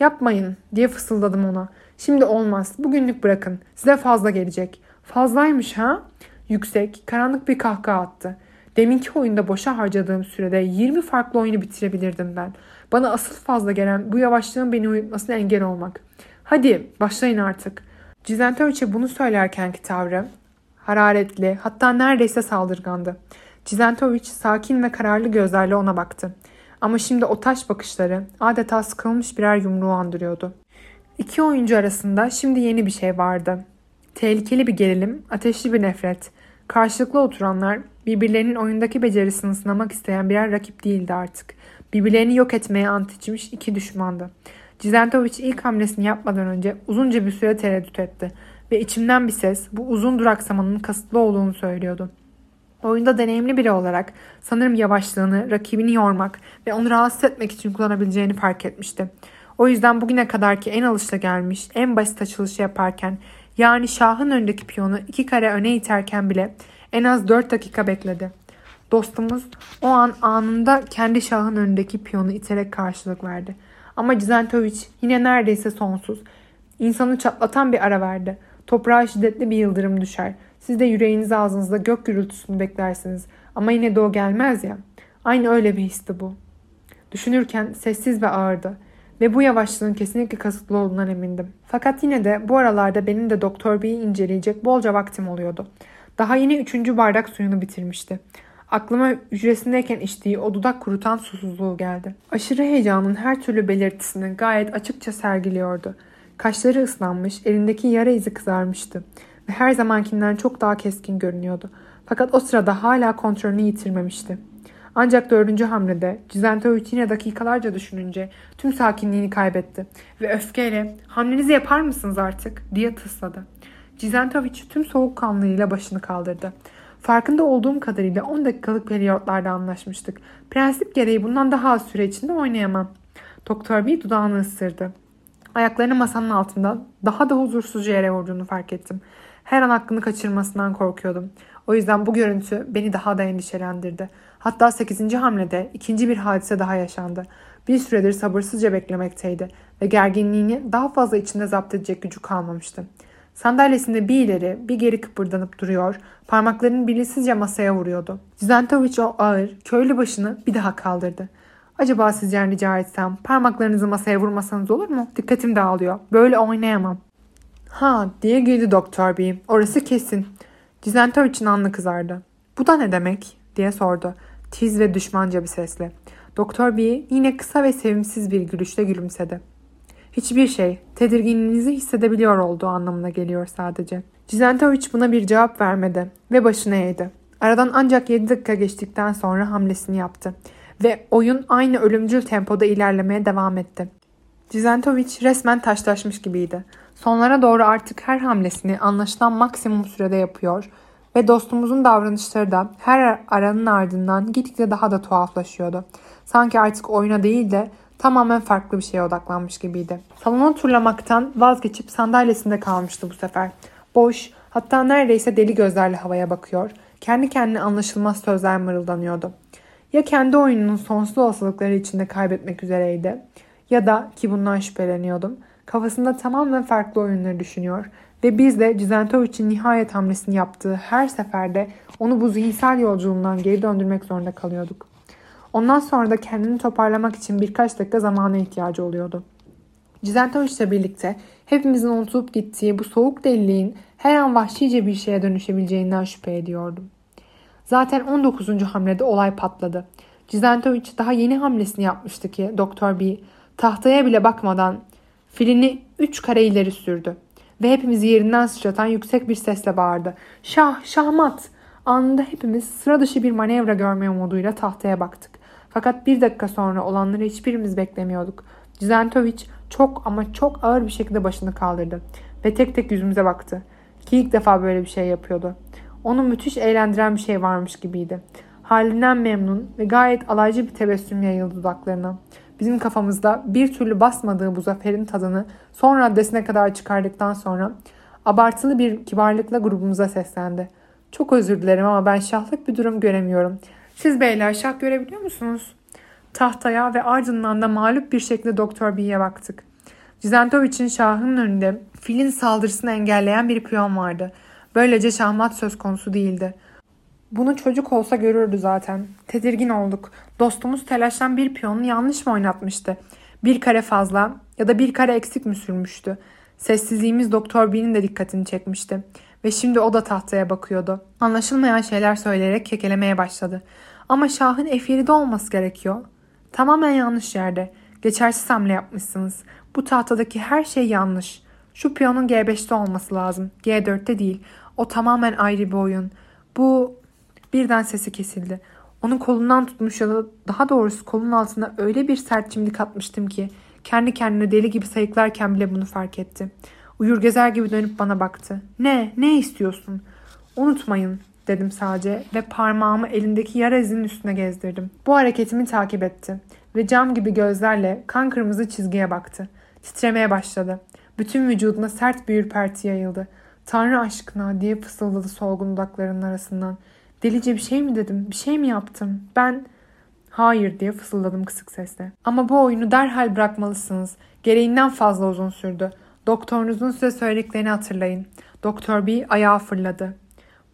Yapmayın diye fısıldadım ona. Şimdi olmaz. Bugünlük bırakın. Size fazla gelecek. Fazlaymış ha? Yüksek, karanlık bir kahkaha attı. Deminki oyunda boşa harcadığım sürede 20 farklı oyunu bitirebilirdim ben. Bana asıl fazla gelen bu yavaşlığın beni uyutmasına engel olmak. Hadi başlayın artık. Cizentoviç'e bunu söylerkenki tavrı hararetli hatta neredeyse saldırgandı. Cizentoviç sakin ve kararlı gözlerle ona baktı. Ama şimdi o taş bakışları adeta sıkılmış birer yumruğu andırıyordu. İki oyuncu arasında şimdi yeni bir şey vardı. Tehlikeli bir gerilim, ateşli bir nefret. Karşılıklı oturanlar birbirlerinin oyundaki becerisini sınamak isteyen birer rakip değildi artık. Birbirlerini yok etmeye ant içmiş iki düşmandı. Cizentoviç ilk hamlesini yapmadan önce uzunca bir süre tereddüt etti ve içimden bir ses bu uzun duraksamanın kasıtlı olduğunu söylüyordu. Oyunda deneyimli biri olarak sanırım yavaşlığını, rakibini yormak ve onu rahatsız etmek için kullanabileceğini fark etmişti. O yüzden bugüne kadarki en alışta gelmiş, en basit açılışı yaparken yani şahın önündeki piyonu iki kare öne iterken bile en az 4 dakika bekledi. Dostumuz o an anında kendi şahın önündeki piyonu iterek karşılık verdi. Ama Cizentoviç yine neredeyse sonsuz. İnsanı çatlatan bir ara verdi. Toprağa şiddetli bir yıldırım düşer. Siz de yüreğiniz ağzınızda gök gürültüsünü beklersiniz. Ama yine de o gelmez ya. Aynı öyle bir histi bu. Düşünürken sessiz ve ağırdı. Ve bu yavaşlığın kesinlikle kasıtlı olduğundan emindim. Fakat yine de bu aralarda benim de Doktor B'yi inceleyecek bolca vaktim oluyordu. Daha yeni üçüncü bardak suyunu bitirmişti. Aklıma hücresindeyken içtiği o dudak kurutan susuzluğu geldi. Aşırı heyecanın her türlü belirtisini gayet açıkça sergiliyordu. Kaşları ıslanmış, elindeki yara izi kızarmıştı ve her zamankinden çok daha keskin görünüyordu. Fakat o sırada hala kontrolünü yitirmemişti. Ancak dördüncü hamlede Cizentovic yine dakikalarca düşününce tüm sakinliğini kaybetti ve öfkeyle hamlenizi yapar mısınız artık diye tısladı. Cizentovic tüm soğukkanlılığıyla başını kaldırdı. Farkında olduğum kadarıyla 10 dakikalık periyotlarda anlaşmıştık. Prensip gereği bundan daha az süre içinde oynayamam. Doktor bir dudağını ısırdı. Ayaklarını masanın altında daha da huzursuzca yere vurduğunu fark ettim. Her an hakkını kaçırmasından korkuyordum. O yüzden bu görüntü beni daha da endişelendirdi. Hatta 8. hamlede ikinci bir hadise daha yaşandı. Bir süredir sabırsızca beklemekteydi ve gerginliğini daha fazla içinde zapt edecek gücü kalmamıştı. Sandalyesinde bir ileri bir geri kıpırdanıp duruyor, parmaklarını bilinçsizce masaya vuruyordu. Zentovic o ağır, köylü başını bir daha kaldırdı. Acaba sizden rica etsem parmaklarınızı masaya vurmasanız olur mu? Dikkatim dağılıyor. Böyle oynayamam. Ha diye güldü Doktor Bey. Orası kesin. Cizentovic'in anlı kızardı. Bu da ne demek? diye sordu. Tiz ve düşmanca bir sesle. Doktor Bey yine kısa ve sevimsiz bir gülüşle gülümsedi. Hiçbir şey, tedirginliğinizi hissedebiliyor olduğu anlamına geliyor sadece. Cizentovic buna bir cevap vermedi ve başını eğdi. Aradan ancak 7 dakika geçtikten sonra hamlesini yaptı ve oyun aynı ölümcül tempoda ilerlemeye devam etti. Cizentovic resmen taşlaşmış gibiydi. Sonlara doğru artık her hamlesini anlaşılan maksimum sürede yapıyor ve dostumuzun davranışları da her aranın ardından gitgide daha da tuhaflaşıyordu. Sanki artık oyuna değil de tamamen farklı bir şeye odaklanmış gibiydi. Salonu turlamaktan vazgeçip sandalyesinde kalmıştı bu sefer. Boş, hatta neredeyse deli gözlerle havaya bakıyor, kendi kendine anlaşılmaz sözler mırıldanıyordu. Ya kendi oyununun sonsuz olasılıkları içinde kaybetmek üzereydi ya da ki bundan şüpheleniyordum. Kafasında tamamen farklı oyunları düşünüyor ve biz de Cizentovic'in nihayet hamlesini yaptığı her seferde onu bu zihinsel yolculuğundan geri döndürmek zorunda kalıyorduk. Ondan sonra da kendini toparlamak için birkaç dakika zamana ihtiyacı oluyordu. Cizentovic ile birlikte hepimizin unutulup gittiği bu soğuk deliliğin her an vahşice bir şeye dönüşebileceğinden şüphe ediyordum. Zaten 19. hamlede olay patladı. Cizentovic daha yeni hamlesini yapmıştı ki Doktor B tahtaya bile bakmadan filini 3 kare ileri sürdü. Ve hepimizi yerinden sıçratan yüksek bir sesle bağırdı. Şah, şahmat! Anında hepimiz sıra dışı bir manevra görme umuduyla tahtaya baktık. Fakat bir dakika sonra olanları hiçbirimiz beklemiyorduk. Cizentovic çok ama çok ağır bir şekilde başını kaldırdı ve tek tek yüzümüze baktı. Ki ilk defa böyle bir şey yapıyordu. Onu müthiş eğlendiren bir şey varmış gibiydi. Halinden memnun ve gayet alaycı bir tebessüm yayıldı dudaklarına. Bizim kafamızda bir türlü basmadığı bu zaferin tadını son raddesine kadar çıkardıktan sonra abartılı bir kibarlıkla grubumuza seslendi. Çok özür dilerim ama ben şahlık bir durum göremiyorum. Siz beyler şah görebiliyor musunuz? Tahtaya ve ardından da mağlup bir şekilde Doktor B'ye baktık. Cizentovic'in şahın önünde filin saldırısını engelleyen bir piyon vardı. Böylece şahmat söz konusu değildi. Bunu çocuk olsa görürdü zaten. Tedirgin olduk. Dostumuz telaştan bir piyonu yanlış mı oynatmıştı? Bir kare fazla ya da bir kare eksik mi sürmüştü? Sessizliğimiz Doktor B'nin de dikkatini çekmişti. Ve şimdi o da tahtaya bakıyordu. Anlaşılmayan şeyler söyleyerek kekelemeye başladı. Ama Şah'ın F7'de olması gerekiyor. Tamamen yanlış yerde. Geçersiz hamle yapmışsınız. Bu tahtadaki her şey yanlış. Şu piyonun G5'te olması lazım. G4'te değil. O tamamen ayrı bir oyun. Bu birden sesi kesildi. Onu kolundan tutmuş ya da daha doğrusu kolun altına öyle bir sert çimdik atmıştım ki kendi kendine deli gibi sayıklarken bile bunu fark etti. Uyur gezer gibi dönüp bana baktı. Ne? Ne istiyorsun? Unutmayın dedim sadece ve parmağımı elindeki yara izinin üstüne gezdirdim. Bu hareketimi takip etti ve cam gibi gözlerle kan kırmızı çizgiye baktı. Titremeye başladı. Bütün vücuduna sert bir ürperti yayıldı. Tanrı aşkına diye fısıldadı solgun dudaklarının arasından. Delice bir şey mi dedim? Bir şey mi yaptım? Ben... Hayır diye fısıldadım kısık sesle. Ama bu oyunu derhal bırakmalısınız. Gereğinden fazla uzun sürdü. Doktorunuzun size söylediklerini hatırlayın. Doktor B ayağa fırladı.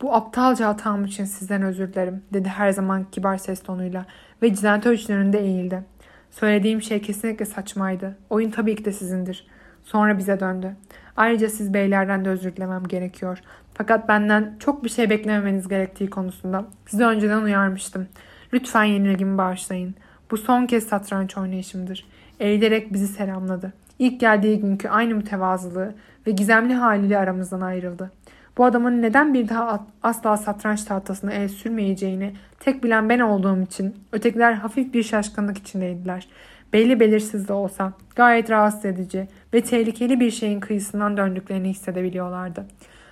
Bu aptalca hatam için sizden özür dilerim dedi her zaman kibar ses tonuyla ve Cizentovic'in önünde eğildi. Söylediğim şey kesinlikle saçmaydı. Oyun tabii ki de sizindir. Sonra bize döndü. Ayrıca siz beylerden de özür dilemem gerekiyor. Fakat benden çok bir şey beklememeniz gerektiği konusunda sizi önceden uyarmıştım. Lütfen yenilgimi bağışlayın. Bu son kez satranç oynayışımdır. Eğilerek bizi selamladı. İlk geldiği günkü aynı mütevazılığı ve gizemli haliyle aramızdan ayrıldı. Bu adamın neden bir daha asla satranç tahtasına el sürmeyeceğini tek bilen ben olduğum için ötekiler hafif bir şaşkınlık içindeydiler. Belli belirsiz de olsa gayet rahatsız edici ve tehlikeli bir şeyin kıyısından döndüklerini hissedebiliyorlardı.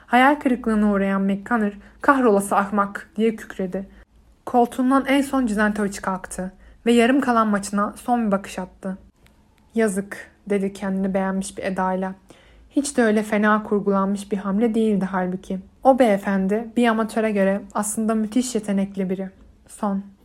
Hayal kırıklığına uğrayan McConnor kahrolası ahmak diye kükredi. Koltuğundan en son Cizentovic kalktı ve yarım kalan maçına son bir bakış attı. Yazık dedi kendini beğenmiş bir edayla. Hiç de öyle fena kurgulanmış bir hamle değildi halbuki. O beyefendi bir amatöre göre aslında müthiş yetenekli biri. Son.